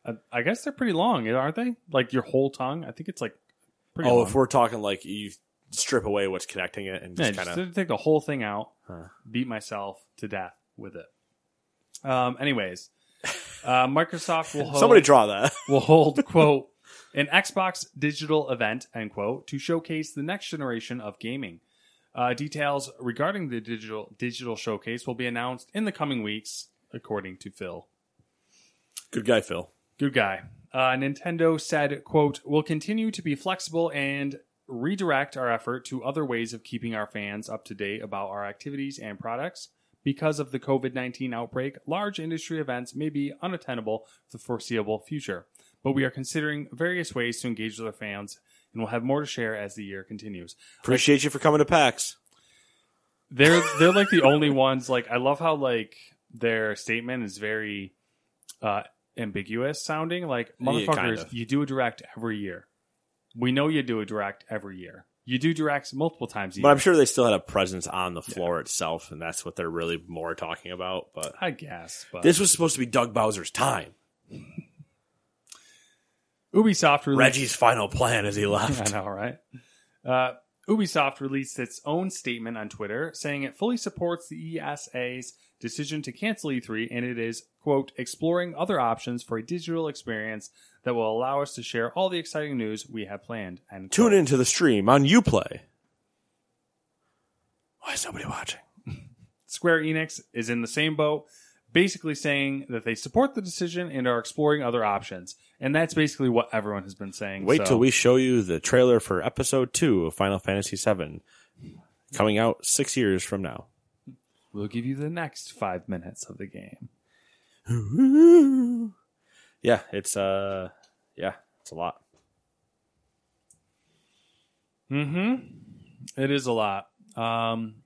I, I guess they're pretty long, aren't they? Like your whole tongue. I think it's like pretty oh, long. if we're talking like you strip away what's connecting it and just just kind of take the whole thing out, Huh. beat myself to death with it. Um, anyways, uh, Microsoft will [laughs] hold, somebody draw that. [laughs] will hold quote An Xbox digital event, end quote, to showcase the next generation of gaming. Uh, details regarding the digital digital showcase will be announced in the coming weeks, according to Phil. Good guy, Phil. Good guy. Uh, Nintendo said, quote, we'll continue to be flexible and redirect our effort to other ways of keeping our fans up to date about our activities and products. Because of the COVID 19 outbreak, large industry events may be unattainable for the foreseeable future. But we are considering various ways to engage with our fans, and we'll have more to share as the year continues. Appreciate you for coming to PAX. They're they're like the only ones. Like I love how like their statement is very uh, ambiguous sounding. Like Yeah, motherfuckers, of. you do a direct every year. We know you do a direct every year. You do directs multiple times a year. But I'm sure they still had a presence on the floor itself, and that's what they're really more talking about. But I guess. But this was supposed to be Doug Bowser's time. Ubisoft released Reggie's final plan as he [laughs] left. I know, right? Uh, Ubisoft released its own statement on Twitter saying it fully supports the ESA's decision to cancel E3 and it is, quote, exploring other options for a digital experience that will allow us to share all the exciting news we have planned. And Tune into the stream on UPlay. Why is nobody watching? [laughs] Square Enix is in the same boat, basically saying that they support the decision and are exploring other options. And that's basically what everyone has been saying. Wait so- till we show you the trailer for episode two of Final Fantasy VII, coming out six years from now. We'll give you the next five minutes of the game. [laughs] Yeah, it's uh, yeah, it's a lot. Mm-hmm. It is a lot. Um.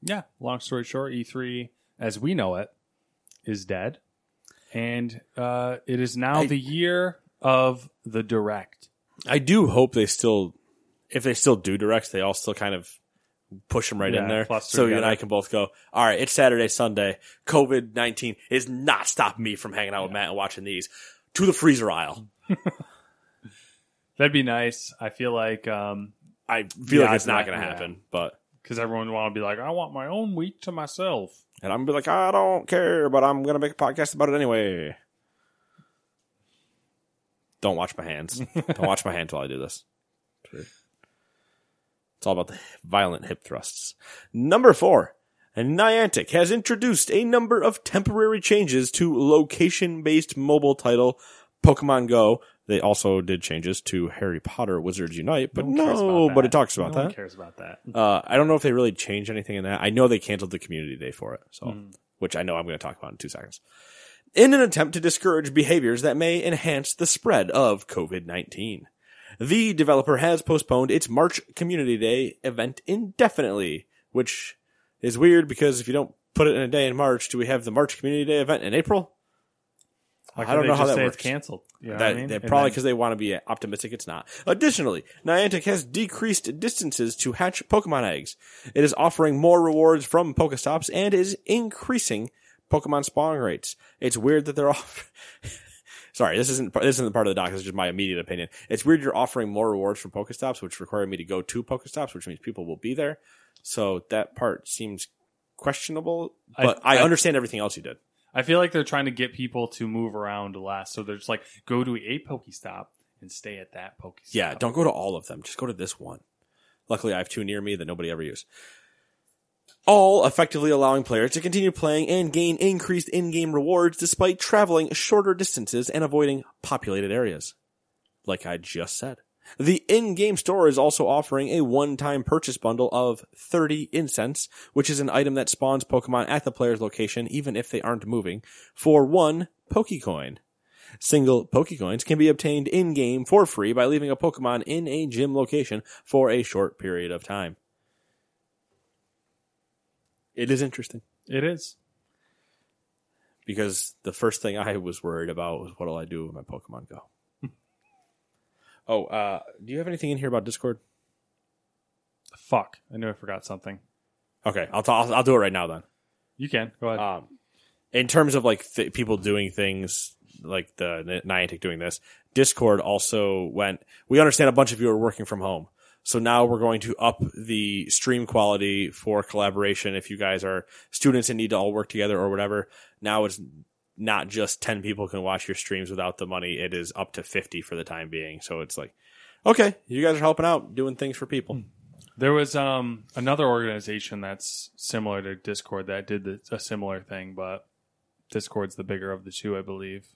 Yeah. Long story short, E3, as we know it, is dead, and uh, it is now I- the year of the direct. I do hope they still, if they still do directs, they all still kind of push them right in there, so you and. I can both go. All right, it's Saturday, Sunday. COVID nineteen is not stopping me from hanging out with Matt and watching these to the freezer aisle. [laughs] That'd be nice. I feel like um I feel Yeah, like it's not going to yeah. happen, but because everyone want to be like, I want my own week to myself. and I'm gonna be like, I don't care, but I'm gonna make a podcast about it anyway. Don't watch my hands. [laughs] don't watch my hands while I do this. It's all about the violent hip thrusts. Number four. Niantic has introduced a number of temporary changes to location-based mobile title Pokemon Go. They also did changes to Harry Potter Wizards Unite, but no, about nobody that. talks about no one that. cares about that. Uh, I don't know if they really changed anything in that. I know they canceled the community day for it, so Hmm. which I know I'm going to talk about in two seconds. In an attempt to discourage behaviors that may enhance the spread of COVID 19, the developer has postponed its March Community Day event indefinitely, which is weird because if you don't put it in a day in March, do we have the March Community Day event in April? Like, I don't know how that works. Canceled. You know that, I mean? And probably because they want to be optimistic. It's not. Additionally, Niantic has decreased distances to hatch Pokemon eggs. It is offering more rewards from Pokestops and is increasing Pokemon spawning rates. It's weird that they're [laughs] off. Sorry, this isn't this isn't the part of the doc. This is just my immediate opinion. It's weird you're offering more rewards from Pokestops, which require me to go to Pokestops, which means people will be there. So that part seems questionable. I- But I, I- understand everything else you did. I feel like they're trying to get people to move around less, so they're just like go to a Pokestop and stay at that Pokestop. Yeah, don't go to all of them. Just go to this one. Luckily, I have two near me that nobody ever use. All effectively allowing players to continue playing and gain increased in-game rewards despite traveling shorter distances and avoiding populated areas. Like I just said. The in-game store is also offering a one-time purchase bundle of 30 incense, which is an item that spawns Pokemon at the player's location even if they aren't moving, for one Pokecoin. Single Pokecoins can be obtained in-game for free by leaving a Pokemon in a gym location for a short period of time. It is interesting It is. because the first thing I was worried about was what'll I do with my Pokemon Go. Oh, uh, do you have anything in here about Discord? Fuck. I knew I forgot something. Okay, I'll, t- I'll I'll do it right now then. You can go ahead. Um, in terms of like th- people doing things like the Niantic doing this, Discord also went. We understand a bunch of you are working from home, so now we're going to up the stream quality for collaboration. If you guys are students and need to all work together or whatever, now it's not just 10 people can watch your streams without the money. It is up to 50 for the time being. So it's like, okay, you guys are helping out, doing things for people. There was um another organization that's similar to Discord that did the, a similar thing, but Discord's the bigger of the two, I believe.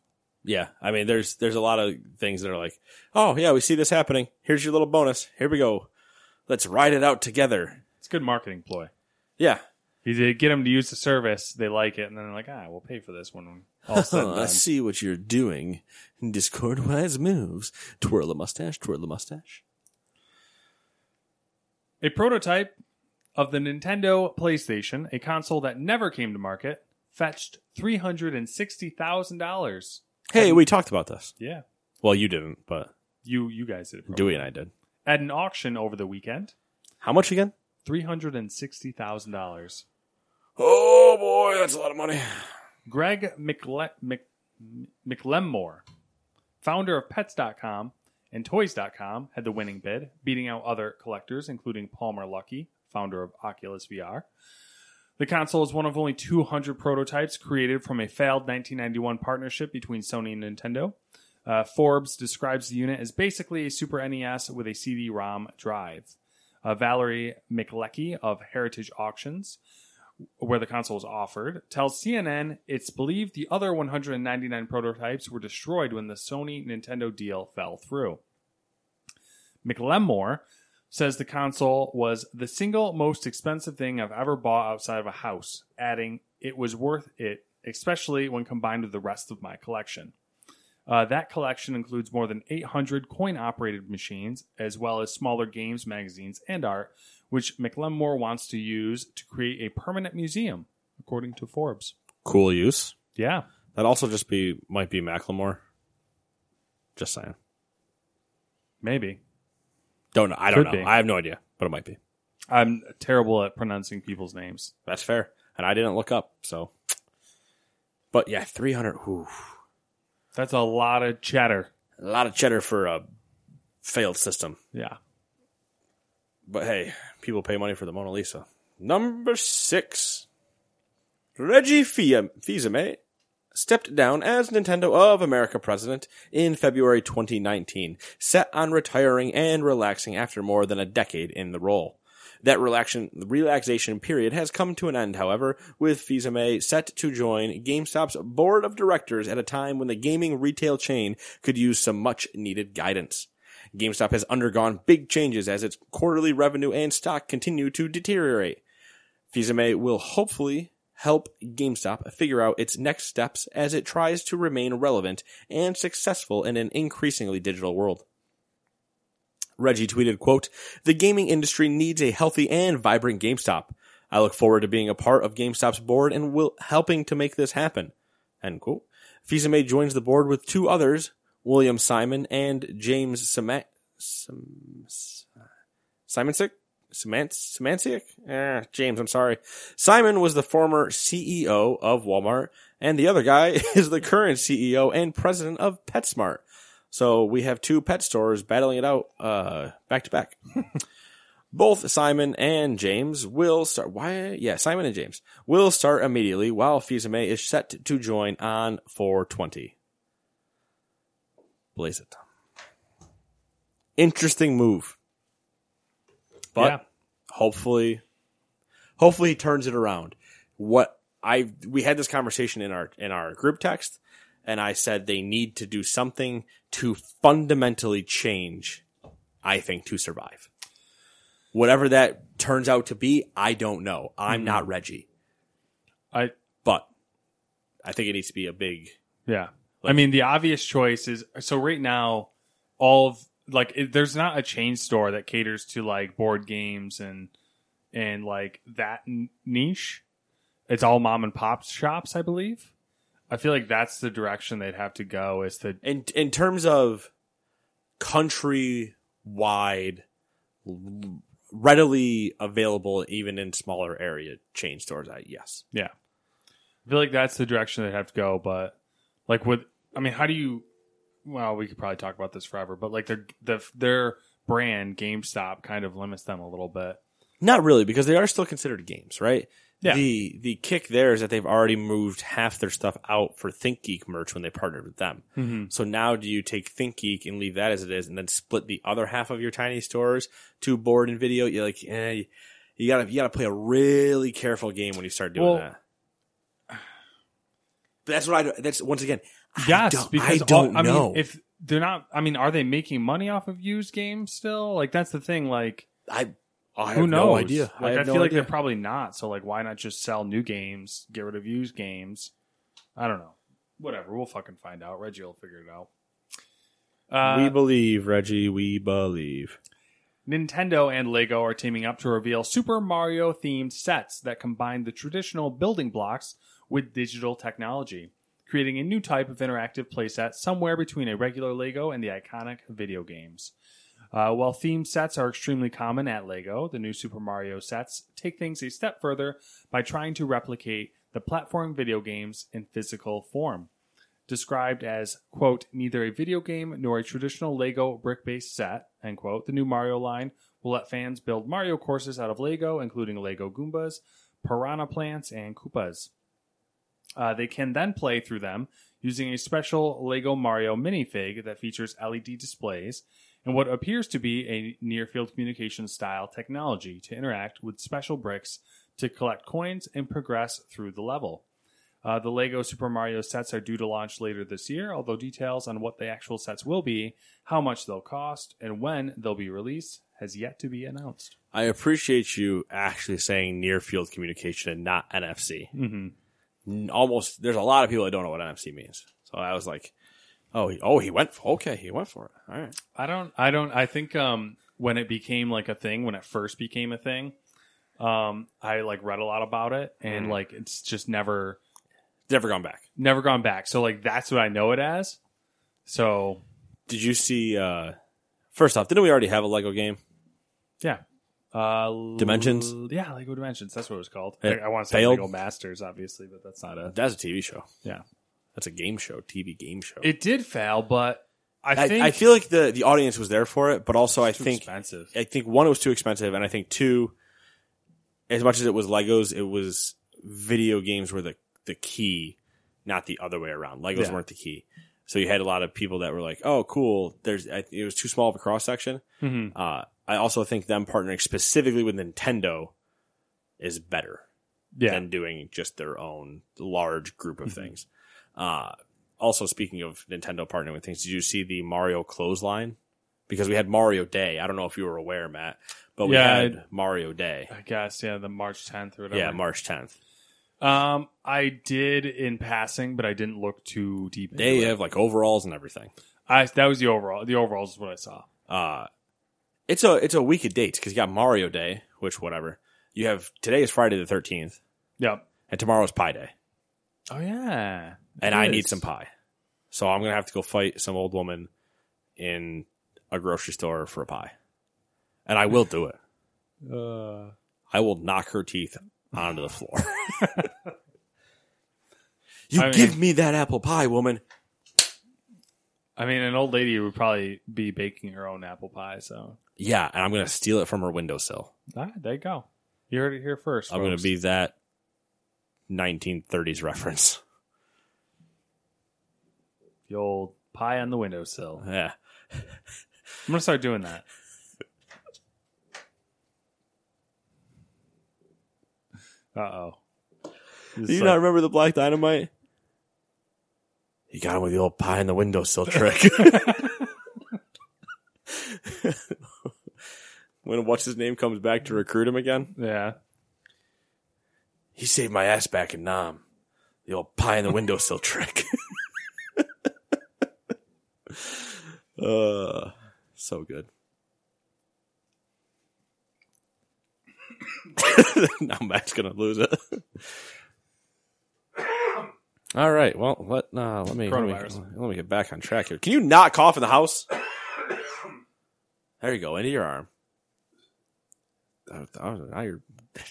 Yeah. I mean, there's, there's a lot of things that are like, oh yeah, we see this happening. Here's your little bonus. Here we go. Let's ride it out together. It's a good marketing ploy. Yeah. You get them to use the service, they like it, and then they're like, ah, we'll pay for this when all said and oh, I see what you're doing. [laughs] Discord wise moves. Twirl a mustache, twirl a mustache. A prototype of the Nintendo PlayStation, a console that never came to market, fetched three hundred and sixty thousand dollars. Hey, we talked about this. Yeah, Well, you didn't, but you you guys did it. Dewey and I did. at an auction over the weekend. How much again? Three hundred and sixty thousand dollars. Oh boy, that's a lot of money. Greg McLe- Mc- McLemore, founder of Pets.com and Toys.com, had the winning bid, beating out other collectors, including Palmer Luckey, founder of Oculus VR. The console is one of only 200 prototypes created from a failed 1991 partnership between Sony and Nintendo. Uh, Forbes describes the unit as basically a Super NES with a CD-ROM drive. Uh, Valerie McLeckie of Heritage Auctions where the console is offered, tells CNN it's believed the other 199 prototypes were destroyed when the Sony Nintendo deal fell through. McLemore says the console was the single most expensive thing I've ever bought outside of a house, adding, it was worth it, especially when combined with the rest of my collection. Uh, that collection includes more than 800 coin operated machines, as well as smaller games, magazines, and art, which McLemore wants to use to create a permanent museum, according to Forbes. Cool use. Yeah. That also just be might be Macklemore. Just saying. Maybe. Don't know. I don't Could know. be. I have no idea, but it might be. I'm terrible at pronouncing people's names. That's fair. And I didn't look up, so. But yeah, three hundred. That's a lot of cheddar. A lot of cheddar for a failed system. Yeah. But hey, people pay money for the Mona Lisa. Number six. Reggie Fils-Aimé stepped down as Nintendo of America president in February 2019, set on retiring and relaxing after more than a decade in the role. That relaxation, relaxation period has come to an end, however, with Fils-Aimé set to join GameStop's board of directors at a time when the gaming retail chain could use some much needed guidance. GameStop has undergone big changes as its quarterly revenue and stock continue to deteriorate. Fils-Aimé will hopefully help GameStop figure out its next steps as it tries to remain relevant and successful in an increasingly digital world. Reggie tweeted, quote, The gaming industry needs a healthy and vibrant GameStop. I look forward to being a part of GameStop's board and will helping to make this happen. End quote. Fils-Aimé joins the board with two others, William Simon and James Sima- Sim- Simonsick? Eh, James, I'm sorry. Simon was the former CEO of Walmart, and the other guy [laughs] is the current CEO and president of PetSmart. So we have two pet stores battling it out uh, back to back. [laughs] Both Simon and James will start. Why? Yeah, Simon and James will start immediately, while Fils-Aimé is set to join on 420. Blaze it. Interesting move, but Yeah. hopefully, hopefully he turns it around. What I we had this conversation in our in our group text, and I said they need to do something to fundamentally change. I think to survive. Whatever that turns out to be, I don't know. I'm mm-hmm. not Reggie, I but I think it needs to be a big. yeah. I mean, the obvious choice is so right now, all of like it, there's not a chain store that caters to like board games and and like that n- niche. It's all mom and pop shops, I believe. I feel like that's the direction they'd have to go. Is to in in terms of country wide readily available even in smaller area chain stores I yes Yeah. I feel like that's the direction they'd have to go, but like with I mean, how do you well, we could probably talk about this forever, but like their the, their brand GameStop kind of limits them a little bit. Not really, because they are still considered games, right? Yeah. The the kick there is that they've already moved half their stuff out for ThinkGeek merch when they partnered with them. Mm-hmm. So now do you take ThinkGeek and leave that as it is, and then split the other half of your tiny stores to board and video? You're like, eh, you- gotta you gotta play a really careful game when you start doing Well- that. But that's what I. do. That's once again. I Yes, don't, because I don't all- know. mean, if they're not, I mean, are they making money off of used games still? Like that's the thing. Like I, I have who knows? no idea. Like, I I, feel no like idea. they're probably not. So like, why not just sell new games, get rid of used games? I don't know. Whatever. We'll fucking find out. Reggie will figure it out. Uh, we believe, Reggie. We believe. Nintendo and Lego are teaming up to reveal Super Mario themed sets that combine the traditional building blocks with digital technology, creating a new type of interactive playset somewhere between a regular Lego and the iconic video games. Uh, while theme sets are extremely common at Lego, the new Super Mario sets take things a step further by trying to replicate the platform video games in physical form described as quote neither a video game nor a traditional lego brick-based set end quote the new mario line will let fans build mario courses out of lego including lego goombas piranha plants and koopas uh, they can then play through them using a special lego mario minifig that features led displays and what appears to be a near field communication style technology to interact with special bricks to collect coins and progress through the level uh, the Lego Super Mario sets are due to launch later this year, although details on what the actual sets will be, how much they'll cost, and when they'll be released has yet to be announced. I appreciate you actually saying near field communication and not NFC. Mm-hmm. Almost, there's a lot of people that don't know what NFC means. So I was like, oh, he, oh, he went. For, okay, he went for it. All right. I don't. I don't. I think um, when it became like a thing, when it first became a thing, um, I like read a lot about it, and like it's just never, Never gone back. never gone back. So like that's what I know it as. So Did you see? uh First off, didn't we already have a Lego game? yeah. Uh, Dimensions? yeah, Lego Dimensions. That's what it was called. It I, I want to say failed? Lego Masters, obviously, but that's not a. That's a TV show. Yeah, That's a game show, TV game show. it did fail, but I I, think I feel like the the audience was there for it, but also I think expensive. I think one it was too expensive, and I think two, as much as it was Legos, it was video games were the the key, not the other way around. Legos Yeah. weren't the key, so you had a lot of people that were like, "Oh, cool." There's I, it was too small of a cross section. Mhm. Uh, I also think them partnering specifically with Nintendo is better Yeah, than doing just their own large group of things. Uh, also, speaking of Nintendo partnering with things, did you see the Mario clothesline? Because we had Mario Day. I don't know if you were aware, Matt, but we Yeah, had I- Mario Day. I guess yeah, the March 10th or whatever. Yeah, March 10th. Um, I did in passing, but I didn't look too deep. Into They it. have like overalls and everything. I that was the overall. The overalls is what I saw. Uh, it's a it's a week of dates because you got Mario Day, which whatever. You have today is Friday the thirteenth, Yep. and tomorrow's Pie Day, Oh yeah, and I is. need some pie. So I'm gonna have to go fight some old woman in a grocery store for a pie, and I will do it. Uh, I will knock her teeth onto the floor. [laughs] you I give me that apple pie, woman. I mean, an old lady would probably be baking her own apple pie. So Yeah, and I'm gonna steal it from her windowsill. Ah, there you go. You heard it here first. I'm gonna be that 1930s reference. the old pie on the windowsill. Yeah. I'm gonna start doing that. Uh oh. Do you not remember the black dynamite? You got him with the old pie in the windowsill [laughs] trick. [laughs] when what's his name comes back to recruit him again, Yeah. he saved my ass back in Nam. The old pie in the windowsill trick. [laughs] uh, so good. now Matt's gonna lose it. All right. Well, let uh, let me let me, let me get back on track here. Can you not cough in the house? [coughs] There you go, into your arm. Now you're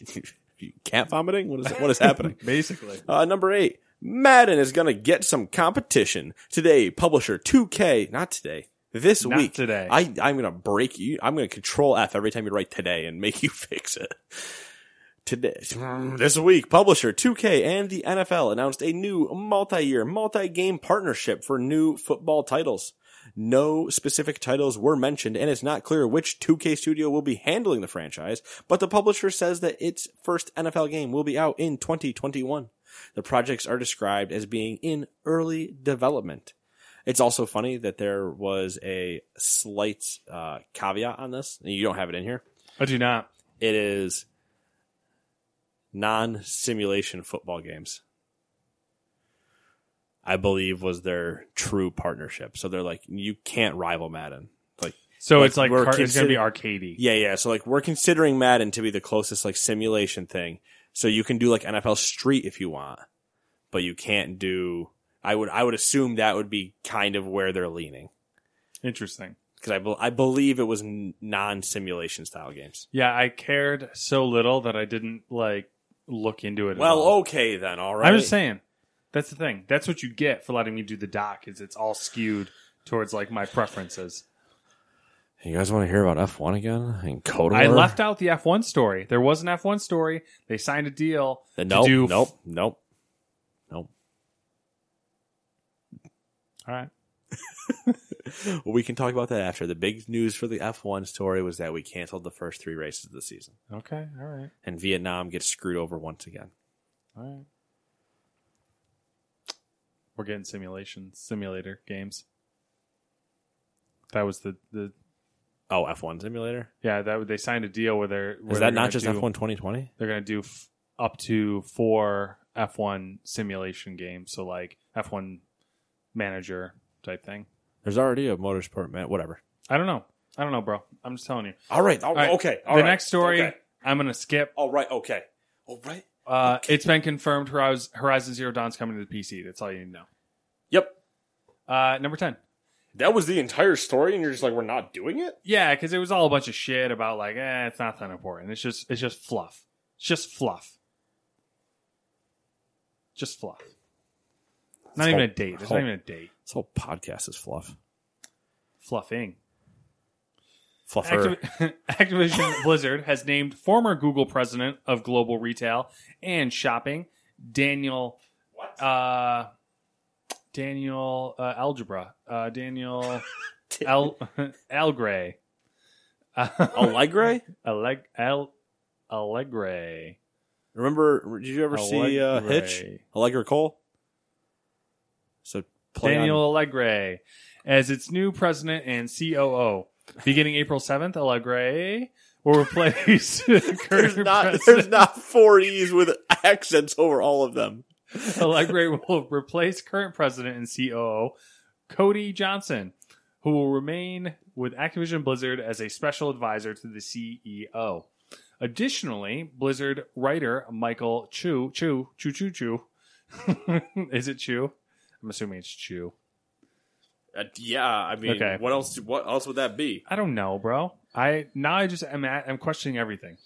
[laughs] you cat vomiting. What is what is happening? [laughs] Basically. Uh, number eight, Madden is going to get some competition today. Publisher 2K, not today, This Not week, today. I I'm gonna break you. I'm gonna control F every time you write today and make you [laughs] fix it. Today, this week, publisher 2K and the NFL announced a new multi-year, multi-game partnership for new football titles. No specific titles were mentioned, and it's not clear which 2K studio will be handling the franchise, but the publisher says that its first NFL game will be out in 2021. The projects are described as being in early development. It's also funny that there was a slight uh, caveat on this, and you don't have it in here. I do not. It is non-simulation football games. I believe was their true partnership. So they're like, you can't rival Madden. Like, So Like, it's like we're car- it's going to be arcadey. yeah, yeah. So like, we're considering Madden to be the closest like simulation thing. So you can do like NFL Street if you want, but you can't do. I would I would assume that would be kind of where they're leaning Interesting. because I, bel I believe it was n- non-simulation style games. Yeah, I cared so little that I didn't like look into it. at Well, all. okay then. All right. I'm just saying. That's the thing. That's what you get for letting me do the doc. Is it's all skewed towards like my preferences. You guys want to hear about F1 again and KOTOR? I left out the F1 story. There was an F1 story. They signed a deal The, to nope, do. nope, nope, nope. All right. Well, we can talk about that after. The big news for the F1 story was that we canceled the first three races of the season, Okay. All right. and Vietnam gets screwed over once again. All right. We're getting simulation simulator games. That was the the Oh, F1 simulator yeah that they signed a deal where they're where is that not just do- F1 2020? They're gonna do f- up to four F1 simulation games, so like F1 manager type thing. There's already a motorsport man. Whatever. I don't know. I don't know, bro. I'm just telling you. All right. All right. Okay. all the right, next story Okay. I'm gonna skip. All right. Okay. All right. Uh, It's been confirmed Horizon, Horizon Zero Dawn's coming to the PC. That's all you need to know. Yep. Uh, number ten. That was the entire story, and you're just like, we're not doing it. Yeah, because it was all a bunch of shit about like, eh, it's not that important. It's just, it's just fluff. It's just fluff. Just fluff. Not even whole- a date. It's not even a date. This whole podcast is fluff. Fluffing. Fluffer. Activ- [laughs] Activision [laughs] Blizzard has named former Google president of global retail and shopping, Daniel. What? Uh, Daniel uh, Algebra. Uh, Daniel [laughs] Al Algray. Alegre? Alleg Al Alegre. Remember? Did you ever see uh, Hitch? Alegre. Allegra Cole. So play on- Daniel Alegre as its new president and COO. Beginning April 7th, Alegre will replace [laughs] [laughs] There's not president. there's not four E's with accents over all of them. Alegre will replace current president and COO Coddy Johnson, who will remain with Activision Blizzard as a special advisor to the CEO. Additionally, Blizzard writer Michael Chu Chu Chu Chu Chu [laughs] is it Chu? I'm assuming it's Chu. Uh, yeah, I mean, Okay. what else? What else would that be? I don't know, bro. I now I just am at, I'm questioning everything.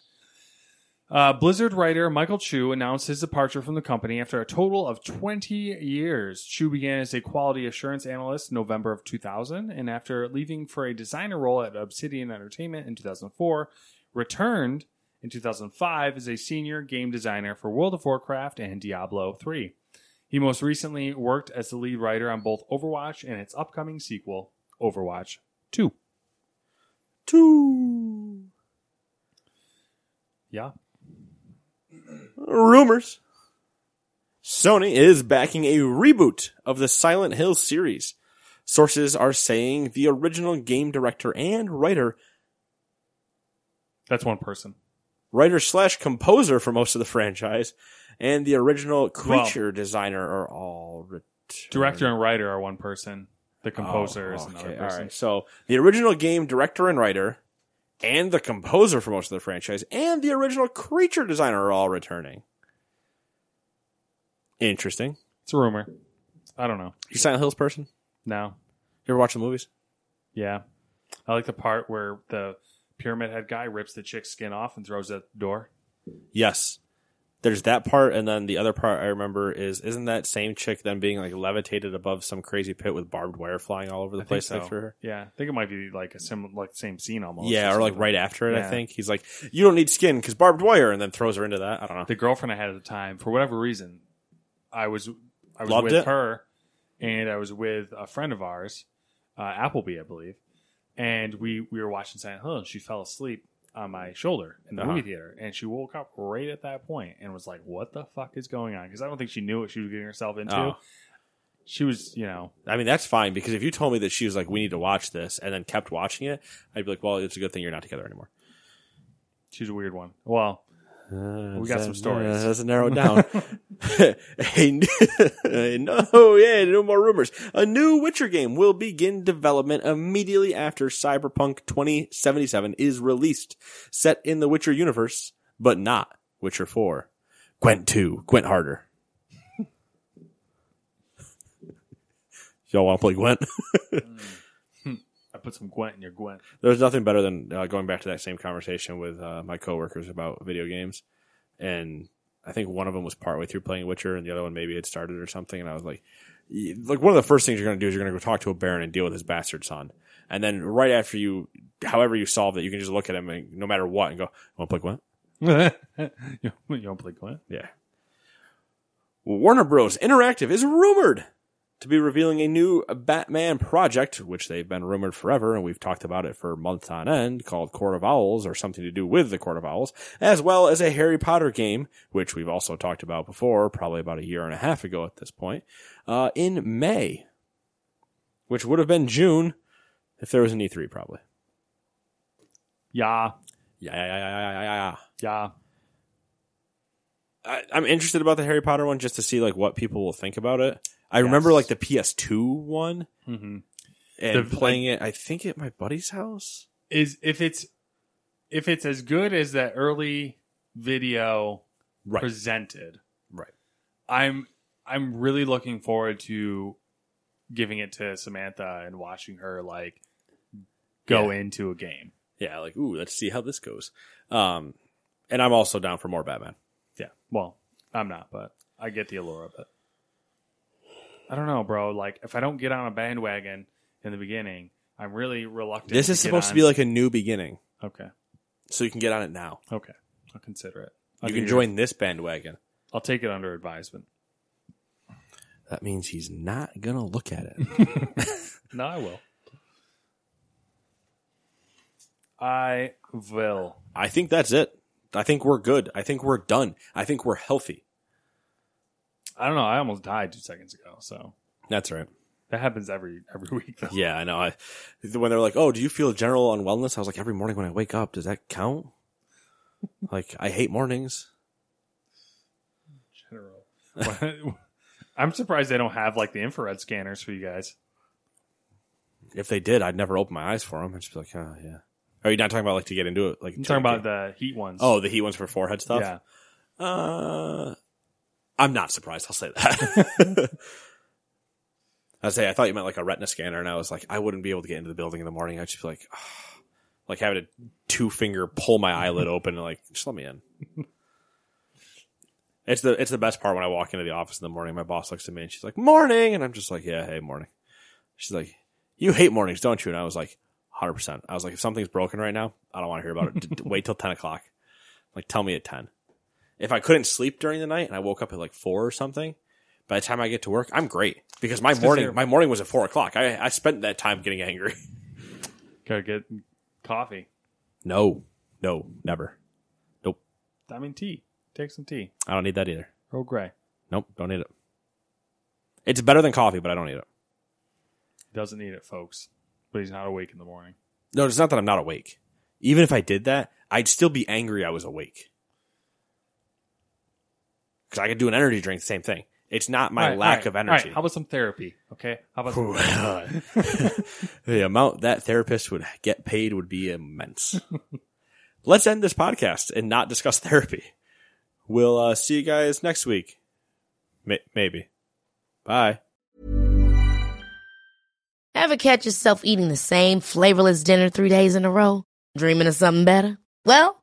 Uh, Blizzard writer Michael Chu announced his departure from the company after a total of 20 years. Chu began as a quality assurance analyst in November of 2000, and after leaving for a designer role at Obsidian Entertainment in 2004, returned in 2005 as a senior game designer for World of Warcraft and Diablo 3. He most recently worked as the lead writer on both Overwatch and its upcoming sequel, Overwatch 2. Two Yeah. rumors. Sony is backing a reboot of the Silent Hill series. Sources are saying the original game director and writer, That's one person. writer slash composer for most of the franchise, and the original creature designer are all returned. Director and writer are one person. The Oh, composer is okay, another person. right. So the original game director and writer, and the composer for most of the franchise, and the original creature designer are all returning. Interesting. It's a rumor. I don't know. You Silent Hills person? No. You ever watch the movies? Yeah. I like the part where the pyramid head guy rips the chick's skin off and throws it at the door. Yes. There's that part, and then the other part I remember is isn't that same chick then being like levitated above some crazy pit with barbed wire flying all over the I place so. after her? Yeah, I think it might be like a sim like the same scene almost. yeah, or like right after it. I think he's like, "You don't need skin because barbed wire," and then throws her into that. I don't know. the girlfriend I had at the time, for whatever reason, I was I was Loved with it? her, and I was with a friend of ours, uh, Appleby, I believe, and we we were watching Silent Hill, and she fell asleep on my shoulder in the Uh-huh. movie theater, and she woke up right at that point and was like, "What the fuck is going on?" Because I don't think she knew what she was getting herself into. Oh. She was, you know, I mean, that's fine because if you told me that she was like, "We need to watch this," and then kept watching it, I'd be like, "Well, it's a good thing you're not together anymore." she's a weird one. Well, we got some stories. Uh, let's narrow it down. [laughs] [laughs] no, yeah, no more rumors. A new Witcher game will begin development immediately after Cyberpunk 2077 is released, set in the Witcher universe, but not Witcher 4. Gwent 2, Gwent harder. [laughs] Y'all want to play Gwent? I put some Gwent in your Gwent. There's nothing better than uh, going back to that same conversation with uh, my coworkers about video games, and I think one of them was partway through playing Witcher, and the other one maybe had started or something, and I was like, like one of the first things you're going to do is you're going to go talk to a baron and deal with his bastard son, and then right after you, however you solve it, you can just look at him and no matter what and go, "Want to play Gwent?" [laughs] you don't play Gwent? Yeah. Warner Bros. Interactive is rumored to be revealing a new Batman project, which they've been rumored forever, and we've talked about it for months on end, called Court of Owls, or something to do with the Court of Owls, as well as a Harry Potter game, which we've also talked about before, probably about a year and a half ago at this point, uh, in May, which would have been June if there was an E3, probably. Yeah, Yeah, yeah, yeah, yeah, yeah, yeah, yeah. yeah. I, I'm interested about the Harry Potter one just to see like what people will think about it. I remember like the PS2 one Mm-hmm. and The- playing it. I think at my buddy's house. is if it's if it's as good as that early video Right. presented, Right. I'm I'm really looking forward to giving it to Samantha and watching her like go Yeah. into a game. Yeah, like ooh, let's see how this goes. Um, and I'm also down for more Batman. Yeah. Well, I'm not, but I get the allure of it. I don't know, bro. Like if I don't get on a bandwagon in the beginning, I'm really reluctant. This is supposed to be like a new beginning, okay, so you can get on it now. okay. I'll consider it. I'll You can join this bandwagon. I'll take it under advisement. That means he's not gonna look at it. [laughs] No, I will. I will. I think that's it. I think we're good. I think we're done. I think we're healthy. I don't know. I almost died two seconds ago, so That's right. that happens every every [laughs] week. Though. Yeah, I know. I, when they're like, "Oh, do you feel general unwellness?" I was like, "Every morning when I wake up, does that count?" [laughs] like, I hate mornings. General. [laughs] I'm surprised they don't have like the infrared scanners for you guys. If they did, I'd never open my eyes for them. I'd just be like, "Oh, yeah." Are you not talking about like to get into it? Like I'm talking about the heat ones. oh, the heat ones for forehead stuff. yeah. Uh, I'm not surprised. I'll say that. [laughs] I say I thought you meant like a retina scanner, and I was like, I wouldn't be able to get into the building in the morning. I'd just be like, [sighs] like having a two finger pull my eyelid [laughs] open and like just let me in. It's the it's the best part when I walk into the office in the morning. My boss looks at me and she's like, "Morning," and I'm just like, "Yeah, hey, morning." She's like, "You hate mornings, don't you?" And I was like, "100." percent I was like, "If something's broken right now, I don't want to hear about it. D- Wait till ten o'clock. Like, tell me at ten." If I couldn't sleep during the night and I woke up at like four or something, by the time I get to work, I'm great because my morning my morning was at four o'clock. I I spent that time getting angry. [laughs] Gotta get coffee. No, no, never. Nope, I mean tea. Take some tea. I don't need that either. Earl Grey. Nope, don't need it. It's better than coffee, but I don't need it. Doesn't need it, folks. But he's not awake in the morning. No, it's not that I'm not awake. Even if I did that, I'd still be angry I was awake. Because I could do an energy drink, the same thing. It's not my All right, lack all right, of energy. right, How about some therapy? Okay. How about some [laughs] the amount that therapist would get paid would be immense. [laughs] Let's end this podcast and not discuss therapy. We'll uh, see you guys next week. May- maybe. Bye. Ever catch yourself eating the same flavorless dinner three days in a row? Dreaming of something better? Well,